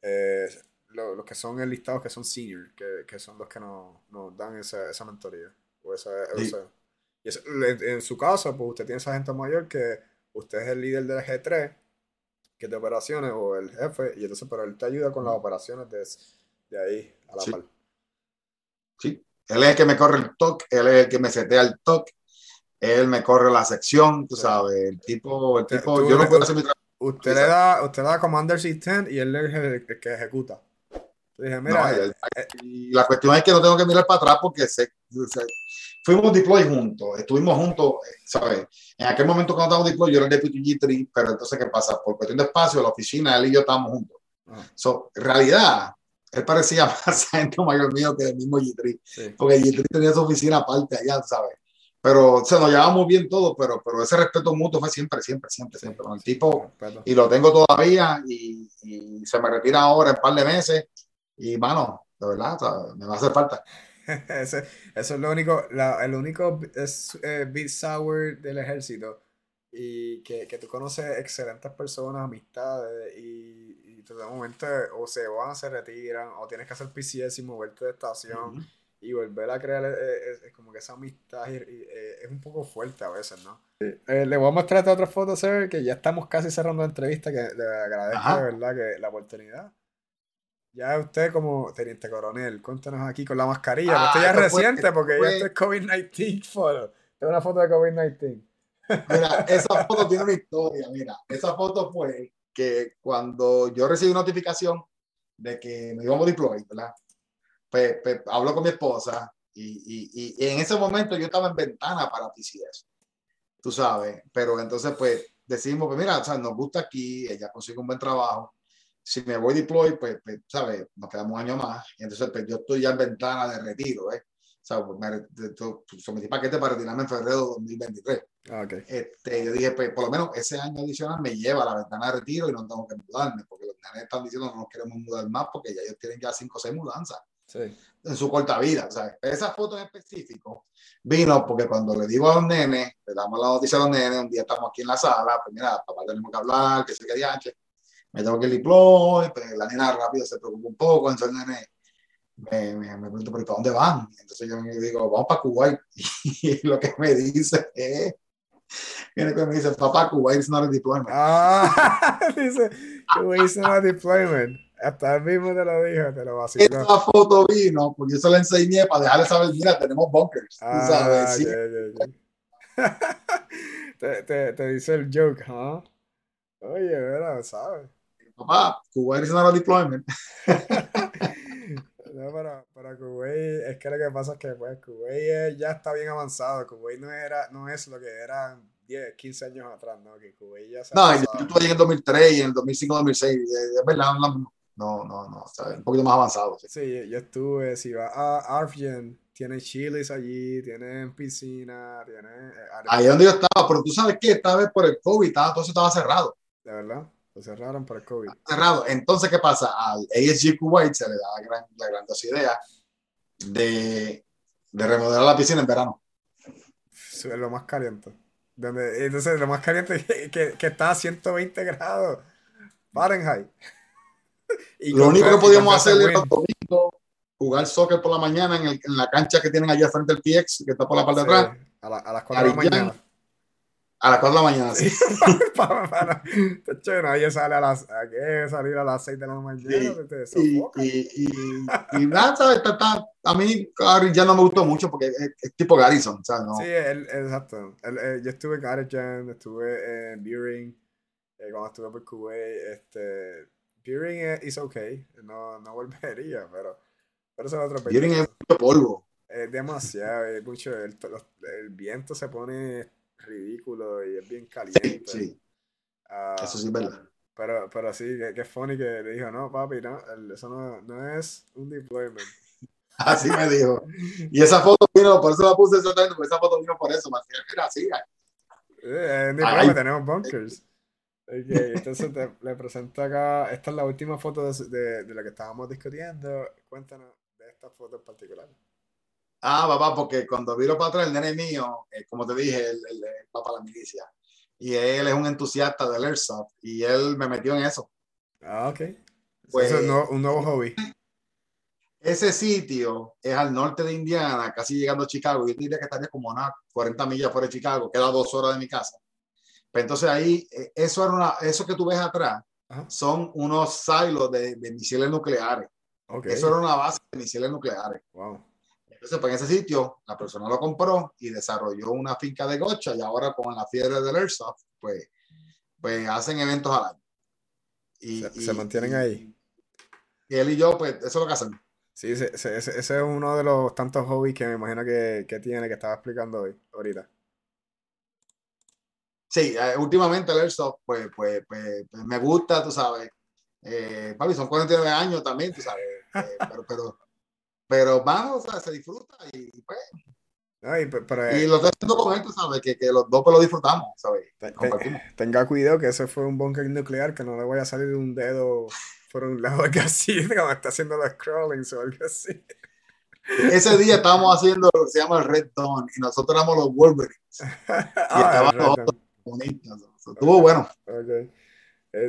eh, lo- los que son enlistados que son senior, que, que son los que nos, nos dan esa, esa mentoría. O esa, o Sí. esa- y eso- en, su caso, pues usted tiene esa gente mayor que usted es el líder del G3, que es de operaciones, o el jefe, y entonces, pero él te ayuda con las operaciones de, de ahí a la Sí. par. Sí. Él es el que me corre el toque, él es el que me setea el toque, él me corre la sección, tú Sí. sabes, el tipo, el tipo, yo no puedo hacer mi trabajo. Usted le da, usted le da Commander C10 y él es el, el que ejecuta. Dije, mira, No, eh, eh, y la cuestión es que no tengo que mirar para atrás porque se, se- fuimos deploy juntos, estuvimos juntos, ¿sabes? En aquel momento cuando estábamos deploy yo era el deputy G3, pero entonces, ¿qué pasa? Por cuestión de espacio, la oficina, él y yo estábamos juntos. Ah. So, en realidad, él parecía [laughs] más agente mayor mío que el mismo G3, sí. porque G3 tenía su oficina aparte allá, ¿sabes? Pero se nos llevábamos bien todos, pero, pero ese respeto mutuo fue siempre, siempre, siempre, siempre. El sí, tipo, y lo tengo todavía, y, y se me retira ahora en un par de meses, y mano, de verdad, o me va a hacer falta. [laughs] Ese- eso es lo único, la- el único es, eh, Big Sour del ejército. Y que, que tú conoces excelentes personas, amistades, y, y de momento o se van, se retiran, o tienes que hacer PCS y moverte de estación. y volver a crear eh, eh, eh, como que esa amistad y- y, eh, es un poco fuerte a veces, ¿no? Eh, le voy a mostrar esta otra foto, Sir, que ya estamos casi cerrando la entrevista, que le agradezco Ajá. de verdad que la oportunidad. Ya usted como teniente coronel, cuéntanos aquí con la mascarilla, Ah, esto ya es esto fue- reciente porque ya fue- esto es COVID-19 foto. Tengo una foto de COVID-19. Mira, esa foto tiene una historia, mira, esa foto fue que cuando yo recibí notificación de que me íbamos a deploy, ¿verdad? Pues, pues, hablo con mi esposa y, y, y en ese momento yo estaba en ventana para PCS, tú sabes, pero entonces pues decidimos, pues mira, o sea, nos gusta aquí, ella consigue un buen trabajo, si me voy deploy, pues, pues sabes, nos quedamos un año más, y entonces pues yo estoy ya en ventana de retiro, ¿eh? O sea, pues, me de- to- sometí paquete para retirarme en febrero de 2023 Ah, ok. este, yo dije, pues por lo menos ese año adicional me lleva a la ventana de retiro y no tengo que mudarme, porque los nenes están diciendo no nos queremos mudar más porque ya ellos tienen ya cinco o seis mudanzas Sí. en su corta vida. ¿sabes? Esa foto en específico vino porque cuando le digo a los nenes, le damos la noticia a los nenes, un día estamos aquí en la sala, pues mira, papá tenemos que hablar, que sé qué dianche, me tengo que deploy, pues la nena rápido se preocupa un poco, entonces el nene me, me, me pregunta, ¿pero para dónde van? Entonces yo me digo, vamos para Kuwait. [laughs] Y lo que me dice es, viene que me dice, papá, Kuwait is not a deployment. Ah, [laughs] dice, que hizo una deployment. Hasta él mismo te lo dijo, te lo vaciló. Esa foto vino porque yo se la enseñé para dejarle saber, mira, tenemos bunkers, Ah, sabes, [laughs] te, te, te dice el joke, ¿ah? Oye, ¿verdad? ¿Sabes? Papá, Kuwait is not a deployment. [laughs] No, para, para Kuwait, es que lo que pasa es que pues, Kuwait ya está bien avanzado. Kuwait no, era, no es lo que era 10, 15 años atrás, ¿no? Que Kuwait ya se No, yo, estuve ahí en el 2003 y en el 2005, 2006, es verdad, no, no, no, no, un poquito más avanzado. sí. Sí, yo, estuve, si va a Arfgen, tienen chiles allí, tienen piscina, tienen... eh, Ahí es donde yo estaba, pero tú sabes que esta vez por el COVID, estaba, todo eso estaba cerrado. De verdad, lo cerraron por el COVID. cerrado. Entonces, ¿qué pasa? Al ASG Kuwait se le da la, gran, la grandiosa idea de, de remodelar la piscina en verano. Eso es lo más caliente. Donde, entonces, lo más caliente que, que, que está a 120 grados Fahrenheit. [laughs] Y Lo único que podíamos hacer era domingos, jugar soccer por la mañana en, el- en la cancha que tienen allá frente al PX, que está por la parte de atrás, a, la- a las 4 de la Arillán. mañana. A las 4 de la mañana. Sí. [laughs] para, para, hecho, nadie sale a las, ¿a qué? salir a las 6 de la mañana, Sí, Y, y, y, y nada, ¿sabes? Está- está- a mí Gary ya no me gustó mucho porque es, es tipo Garrison, ¿sabes? No, Sí, él, exacto. Él, eh, yo estuve en Garjan, estuve en Buring, eh, cuando estuve por Kuwait, este, Buring es is okay, no, no volvería, pero, pero eso es otro película. en mucho polvo. Es demasiado, es mucho, el, los- el viento se pone ridículo y es bien caliente. sí, Ah, eso sí es verdad. pero, pero sí, que, que funny que le dijo, no, papi, no, eso no, no es un deployment. [laughs] Así me dijo. Y esa foto vino, por eso la puse exactamente, porque esa foto vino por eso, Martín. Era así. Eh, ni problema, tenemos bunkers. Okay, entonces te, le presento acá, esta es la última foto de, de, de, la que estábamos discutiendo. Cuéntanos de esta foto en particular. Ah, papá, porque cuando viro para atrás, el nene mío, eh, como te dije, él, va para la milicia. Y él es un entusiasta del Airsoft y él me metió en eso. Ah, ok. Pues, eso es un nuevo hobby. Ese sitio es al norte de Indiana, casi llegando a Chicago. Yo diría que estaría como a 40 millas fuera de Chicago, queda dos horas de mi casa. Pero pues entonces ahí, eh, eso, era una, eso que tú ves atrás son unos silos de, de misiles nucleares. Okay. Eso era una base de misiles nucleares. Wow. Entonces, pues en ese sitio, la persona lo compró y desarrolló una finca de gocha y ahora con la fiebre del Airsoft, pues, pues hacen eventos al año. Y, se, mantienen ahí. Y él y yo, pues eso es lo que hacen. Sí, ese, ese, ese, es uno de los tantos hobbies que me imagino que, que tiene, que estaba explicando hoy, ahorita. Sí, eh, últimamente el Airsoft, pues, pues, pues, pues, me gusta, tú sabes. Eh, papi, son 49 años también, tú sabes. Eh, pero, pero, pero, vamos, o sea, se disfruta y, pues. y, pero, y, lo estoy haciendo con tú sabes, que, que los dos pues lo disfrutamos, ¿sabes? tenga cuidado que ese fue un bunker nuclear, que no le vaya a salir un dedo por un lado, algo así, [laughs] como está haciendo los crawlings o algo así. Ese día estábamos haciendo lo que se llama el Red Dawn y nosotros éramos los Wolverines. [laughs] ah, y Estuvo bueno. Okay.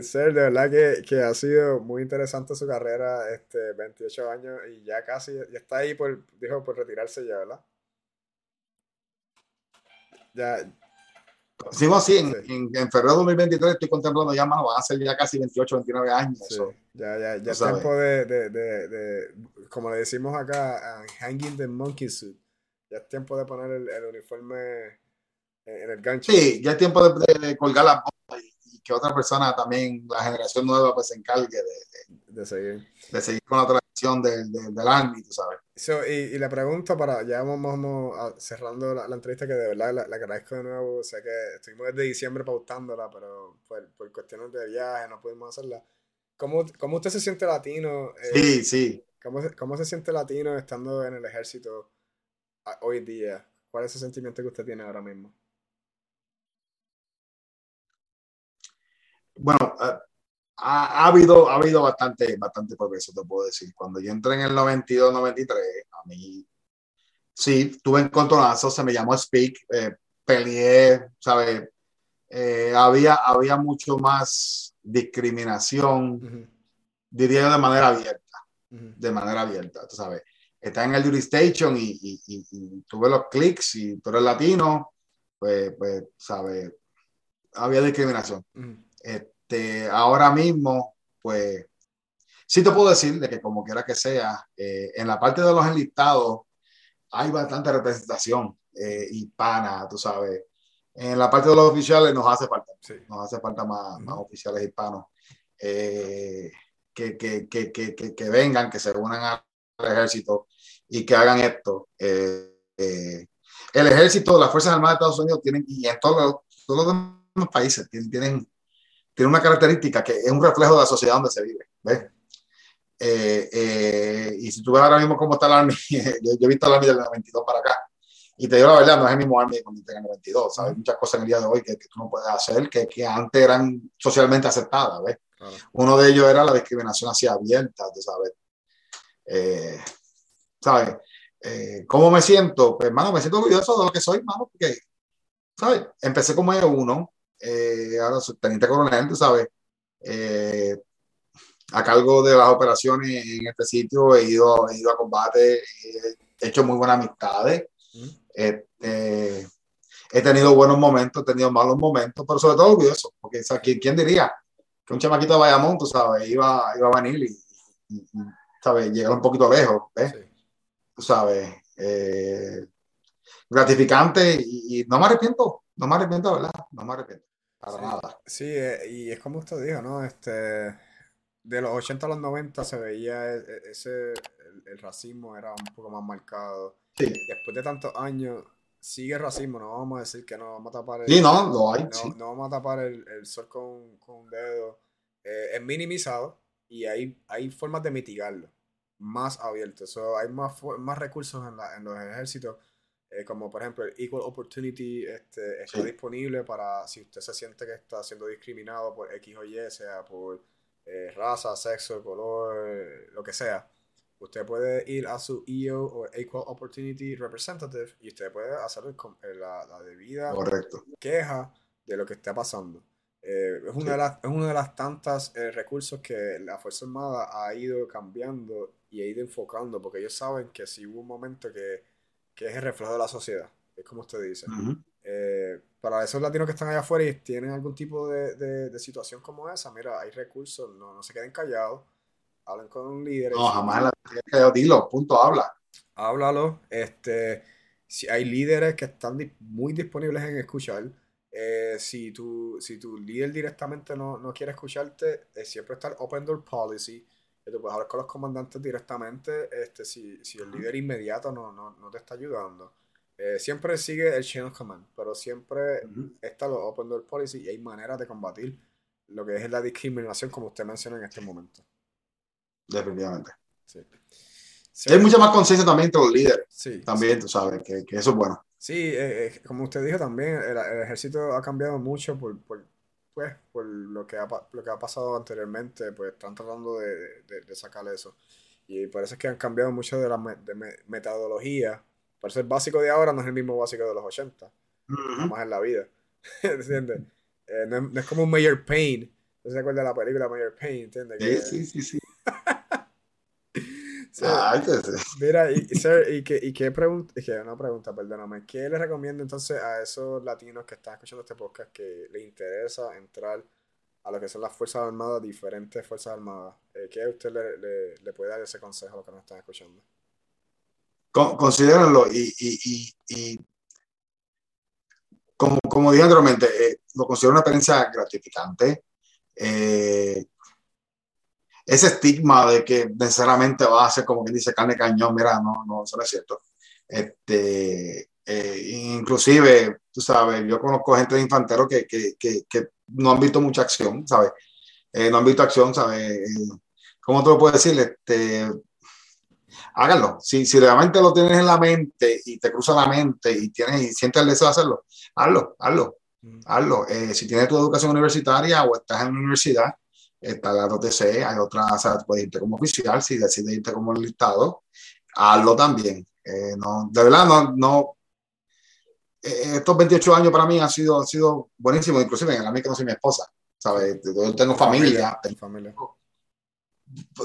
Ser, de verdad que, que, ha sido muy interesante su carrera, este, 28 años y ya casi, ya está ahí por, dijo, por retirarse ya, ¿verdad? Ya, Sigo así, en, en, febrero de 2023 estoy contemplando ya, mano, van a ser ya casi 28, 29 años. ya, ya, ya es tiempo de, de, de, como le decimos acá, hanging the monkey suit. Ya es tiempo de poner el, el uniforme en el gancho. Sí, ya es tiempo de, colgar la botas que otra persona también, la generación nueva, pues se encargue de, de seguir. De seguir con la tradición del, del, del Army, tú sabes. So, y, y, la pregunta para, ya vamos, vamos cerrando la, la, entrevista, que de verdad la, la, agradezco de nuevo, sé que estuvimos desde diciembre pautándola, pero por, por cuestiones de viaje no pudimos hacerla. ¿Cómo, cómo usted se siente latino? Eh, sí, sí. ¿cómo, ¿Cómo se siente latino estando en el ejército hoy día? ¿Cuál es el sentimiento que usted tiene ahora mismo? Bueno, uh, ha, habido, ha habido bastante, bastante progreso, te puedo decir. Cuando yo entré en el 92, 93, a mí sí, tuve encontronazos, se me llamó Speak, eh, peleé, ¿sabes? Eh, había, había mucho más discriminación, diría yo de manera abierta, de manera abierta, tú sabes. Está en el jurisdiction y, y, y, tuve los clics y tú eres latino, pues, pues, ¿sabes? Había discriminación. Este, ahora mismo, pues, sí te puedo decir de que como quiera que sea, eh, en la parte de los enlistados hay bastante representación eh, hispana, tú sabes. En la parte de los oficiales nos hace falta, nos hace falta más, más oficiales hispanos eh, que, que, que, que, vengan, que se unan al ejército y que hagan esto. el ejército, las Fuerzas Armadas de Estados Unidos tienen, y en todos los, demás países, tienen, tienen tiene una característica que es un reflejo de la sociedad donde se vive. ¿ves? Eh, eh, y si tú ves ahora mismo cómo está el Army, [laughs] yo, he visto el Army del 92 para acá, y te digo la verdad, no es el mismo Army cuando en el 92, ¿sabes? Hay muchas cosas en el día de hoy que, tú no puedes hacer que, que antes eran socialmente aceptadas, ¿ves? Uno de ellos era la discriminación hacia abierta, ¿tú sabes? Eh, ¿Sabes? ¿Cómo me siento? Pues, hermano, me siento orgulloso de lo que soy, hermano, porque, ¿sabes? Empecé como E1, eh, ahora soy teniente coronel, sabes, eh, a cargo de las operaciones en este sitio, he ido, he ido a combate, he hecho muy buenas amistades, este, he tenido buenos momentos, he tenido malos momentos, pero sobre todo orgulloso, porque ¿quién, ¿quién diría que un chamaquito de Bayamón, tú sabes, iba, iba a venir y, ¿sabes? llegar un poquito lejos, ¿ves? Tú sabes, eh, gratificante y, y, no me arrepiento, no me arrepiento, ¿verdad? No me arrepiento. Para sí, nada. Sí, eh, y es como usted dijo, ¿no? Este, de los 80 a los 90 se veía e, e, ese, el, racismo era un poco más marcado. Sí. Después de tantos años, sigue el racismo, no vamos a decir que no vamos a tapar el, sí, no, lo hay, no, sí. no, vamos a tapar el, el sol con, con, un dedo. Eh, es minimizado y hay, hay formas de mitigarlo. más abierto. So, hay más, más recursos en, la, en los ejércitos, eh, como por ejemplo el Equal Opportunity este, está disponible para si usted se siente que está siendo discriminado por X o Y, sea por eh, raza, sexo, color, lo que sea. Usted puede ir a su EO o Equal Opportunity Representative y usted puede hacer la, la debida queja de lo que está pasando. Eh, es, una de las, es uno de las tantas eh, recursos que la Fuerza Armada ha ido cambiando y ha ido enfocando, porque ellos saben que si hubo un momento que, que es el reflejo de la sociedad, es como usted dice. Eh, para esos latinos que están allá afuera y tienen algún tipo de, de, situación como esa, mira, hay recursos, no, no se queden callados, hablen con líderes. No, jamás la queden dilo, punto, habla. Háblalo, este, si hay líderes que están muy disponibles en escuchar, eh, si, tu, si tu líder directamente no, no quiere escucharte, eh, siempre está el Open Door Policy, que tú puedes hablar con los comandantes directamente este, si, si el líder inmediato no, no, no te está ayudando. Eh, siempre sigue el chain of command, pero siempre está el Open Door Policy y hay maneras de combatir lo que es la discriminación, como usted menciona en este momento. Definitivamente. Sí. Hay mucha más conciencia también entre los líderes. Sí, también, tú sabes, que, que, eso es bueno. Sí, eh, eh, como usted dijo también, el, ejército ha cambiado mucho por, por, pues, por lo, que ha, lo que ha pasado anteriormente, pues están tratando de, de, sacar eso. Y por eso es que han cambiado mucho de la de metodología. Por eso el básico de ahora no es el mismo básico de los 80, uh más en la vida. [laughs] ¿Entiendes? Eh, no, es como un Mayor Pain. ¿No se acuerda de la película Mayor Pain? ¿Entiendes? Sí, sí, sí. Mira, y, sir, y, qué, y qué pregunta, una pregunta, perdóname, ¿qué le recomiendo entonces a esos latinos que están escuchando este podcast que les interesa entrar a lo que son las Fuerzas Armadas, diferentes Fuerzas Armadas? Eh, ¿Qué usted le, le, puede dar ese consejo a los que nos están escuchando? considérenlo y, y, y, como, como dije anteriormente, eh, lo considero una experiencia gratificante. Eh, ese estigma de que necesariamente va a ser como quien dice carne cañón, mira, no, no, eso no es cierto. Este, eh, inclusive, tú sabes, yo conozco gente de infanteros que, que, que, que, no han visto mucha acción, ¿sabes? Eh, no han visto acción, ¿sabes? Eh, ¿Cómo te lo puedo decir? Este, háganlo. Si, si realmente lo tienes en la mente y te cruza la mente y, tienes, y sientes el deseo de hacerlo, hazlo, hazlo, mm. hazlo. si tienes tu educación universitaria o estás en la universidad, está la OTC, hay otras, o sea, puedes irte como oficial, si decides irte como listado, hazlo también. Eh, no, de verdad, no, no eh, estos 28 años para mí han sido, han sido buenísimos, inclusive en la mí que no soy mi esposa, ¿sabes? Yo tengo familia, tengo familia.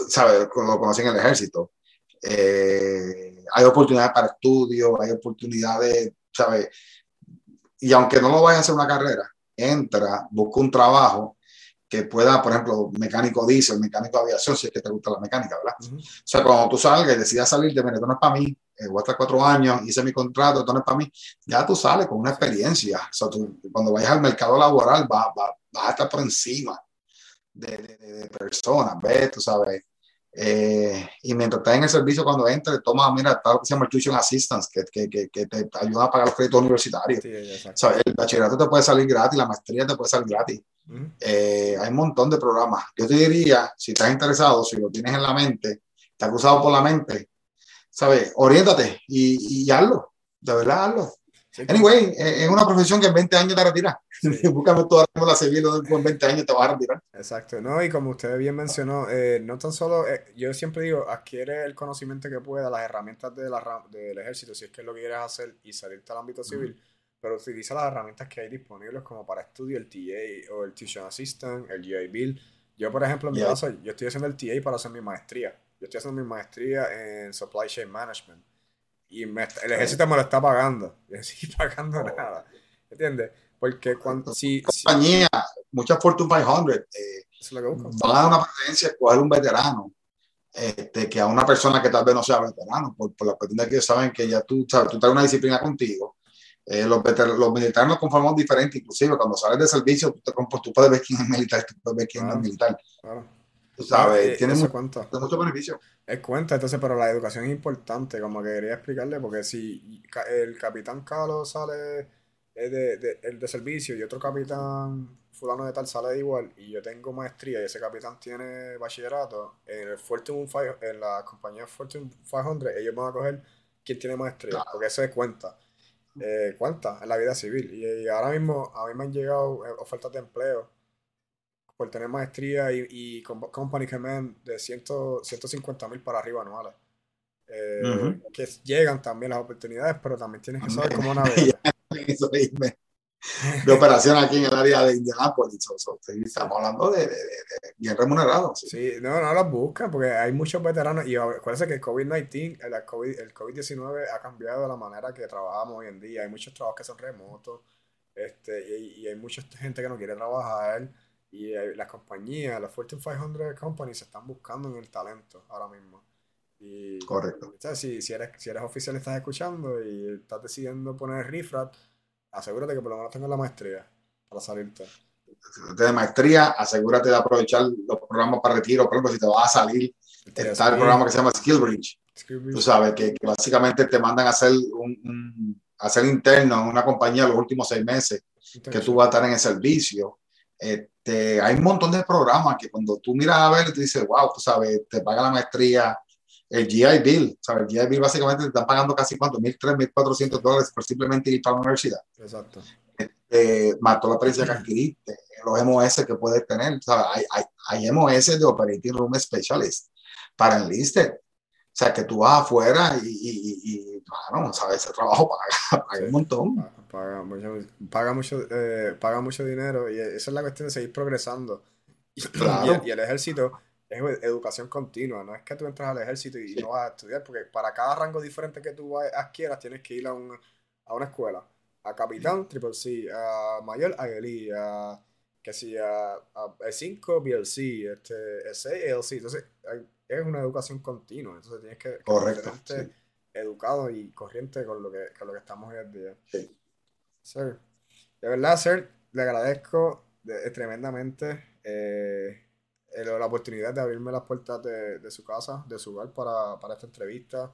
¿sabes? Lo conocí en el ejército. Eh, hay oportunidades para estudio, hay oportunidades, ¿sabes? Y aunque no lo vayas a hacer una carrera, entra, busca un trabajo que pueda, por ejemplo, mecánico diésel, mecánico de aviación, si es que te gusta la mecánica, ¿verdad? O sea, cuando tú salgas y decidas salir de, esto no es para mí, eh, voy a estar cuatro años, hice mi contrato, esto no es para mí, ya tú sales con una experiencia. O sea, tú, cuando vayas al mercado laboral vas va, va a estar por encima de, de, de personas, ¿ves? Tú sabes. Eh, y mientras estás en el servicio, cuando entres, toma, mira, está lo que se llama el Tuition Assistance, que, que, que, que te ayuda a pagar los créditos universitarios. o sea, el bachillerato te puede salir gratis, la maestría te puede salir gratis. Eh, hay un montón de programas. Yo te diría, si estás interesado, si lo tienes en la mente, te ha cruzado por la mente, ¿sabes? Oriéntate y, y hazlo, de verdad hazlo. anyway, es una profesión que en 20 años te retiras. Sí. [laughs] Búscame toda la civil, en 20 años te vas a retirar. Exacto, ¿no? Y como usted bien mencionó, eh, no tan solo, eh, yo siempre digo, adquiere el conocimiento que pueda, las herramientas de la, del ejército, si es que es lo que quieres hacer y salirte al ámbito civil pero utiliza las herramientas que hay disponibles como para estudio, el TA o el Teaching Assistant, el GI Bill. Yo, por ejemplo, en mi caso, yo estoy haciendo el TA para hacer mi maestría. Yo estoy haciendo mi maestría en Supply Chain Management. Y el ejército me lo está pagando. [laughs] Yo no estoy pagando oh. nada. ¿Entiendes? Porque cuando... Si, compañía, muchas Fortune 500 eh, van a dar una preferencia a escoger un veterano este, que a una persona que tal vez no sea veterano, por, por la cuestión de que saben que ya tú, sabes, tú traes una disciplina contigo eh, los, los, militares nos conformamos diferente, inclusive cuando sales de servicio, tú, te, tú puedes ver quién es militar, tú puedes ver quién es militar. Claro. Tú sabes, eh, tiene mucho, mucho beneficio. Es cuenta, entonces, pero la educación es importante, como que quería explicarle, porque si el capitán Carlos sale de, de, el de servicio y otro capitán fulano de tal sale de igual y yo tengo maestría y ese capitán tiene bachillerato, en el Fortune 5, en la compañía Fortune 500, ellos van a coger quién tiene maestría, porque eso es cuenta. Eh, cuenta en la vida civil. Y, ahora mismo a mí me han llegado eh, ofertas de empleo por tener maestría y, y company command de 100, 150 mil para arriba anuales. Eh, que llegan también las oportunidades, pero también tienes que saber cómo [laughs] navegar. [laughs] de operación aquí en el área de Indianapolis. estamos hablando de, bien remunerados. Sí. no, no los buscan porque hay muchos veteranos y acuérdense que el COVID-19, el COVID-19 ha cambiado la manera que trabajamos hoy en día. Hay muchos trabajos que son remotos este, y, hay mucha gente que no quiere trabajar y las compañías, las Fortune 500 companies se están buscando en el talento ahora mismo. Y, Correcto. si, si, eres, si eres oficial y estás escuchando y estás decidiendo poner refrat, asegúrate que por lo menos tengas la maestría para salirte. De maestría, asegúrate de aprovechar los programas para retiro. Por ejemplo, si te vas a salir, está el programa que se llama Skill Bridge. Tú sabes que, básicamente te mandan a hacer un, hacer interno en una compañía los últimos seis meses que tú vas a estar en el servicio. Este, hay un montón de programas que cuando tú miras a ver, te dices, wow, tú sabes, te paga la maestría, el GI Bill, ¿sabes? El GI Bill básicamente te están pagando casi cuánto, 1.300, 1.400 dólares por simplemente ir para la universidad. Exacto. Eh, más toda la experiencia que adquiriste, los MOS que puedes tener, ¿sabes? Hay, hay, hay MOS de Operating Room Specialist para enlisted. O sea, que tú vas afuera y, y, y, bueno, ¿sabes? Ese trabajo paga, [laughs] paga un montón. Paga mucho, paga, mucho, eh, paga mucho dinero y esa es la cuestión de seguir progresando. [clears throat] Claro. y el ejército es educación continua, no es que tú entras al ejército y no vas a estudiar, porque para cada rango diferente que tú adquieras tienes que ir a, un, a una escuela, a capitán, triple C, a mayor, a Eli, a que si a, a, 5 BLC, este, 6 ELC, entonces es una educación continua, entonces tienes que, que educado y corriente con lo que, con lo que estamos hoy en día. Sí. Sir, de verdad, Sir, le agradezco tremendamente. Eh, la oportunidad de abrirme las puertas de, de su casa, de su hogar para, para esta entrevista.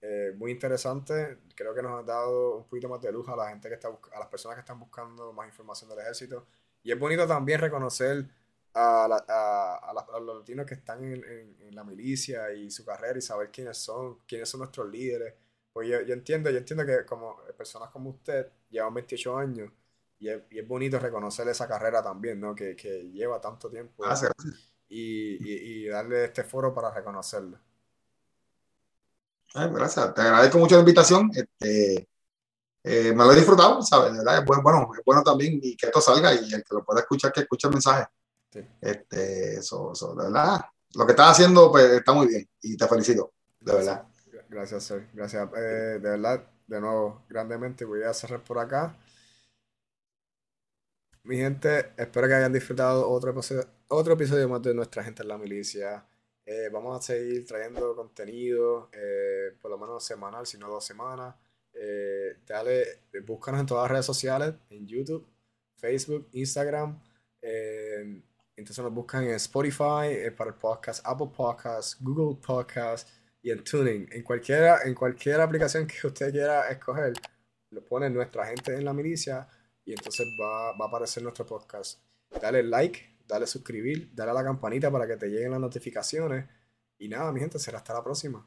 Eh, muy interesante. Creo que nos ha dado un poquito más de luz a la gente que está a las personas que están buscando más información del ejército. Y es bonito también reconocer a, a, a, los latinos que están en, en, la milicia y su carrera y saber quiénes son, quiénes son nuestros líderes. Pues yo, yo entiendo, yo entiendo que como personas como usted llevan 28 años y es, y es bonito reconocer esa carrera también, ¿no? Que, que lleva tanto tiempo. Ah, y, darle este foro para reconocerlo. gracias, te agradezco mucho la invitación. Este, eh, me lo he disfrutado, ¿sabes? Es bueno, es bueno también y que esto salga y el que lo pueda escuchar, que escuche el mensaje. Este, eso, eso, de verdad. Lo que estás haciendo pues, está muy bien y te felicito, de verdad. Gracias, Sir. Gracias. Eh, de verdad, de nuevo, grandemente voy a cerrar por acá. Mi gente, espero que hayan disfrutado otro episodio, más de Nuestra Gente en la Milicia. Eh, vamos a seguir trayendo contenido, eh, por lo menos semanal, si no dos semanas. Eh, dale, búscanos en todas las redes sociales, en YouTube, Facebook, Instagram. entonces nos buscan en Spotify, para el podcast, Apple Podcasts, Google Podcasts y en Tuning. En cualquiera, en cualquier aplicación que usted quiera escoger, lo pone Nuestra Gente en la Milicia y entonces va, va a aparecer nuestro podcast. Dale like, dale suscribir, dale a la campanita para que te lleguen las notificaciones. Y nada, mi gente, será hasta la próxima.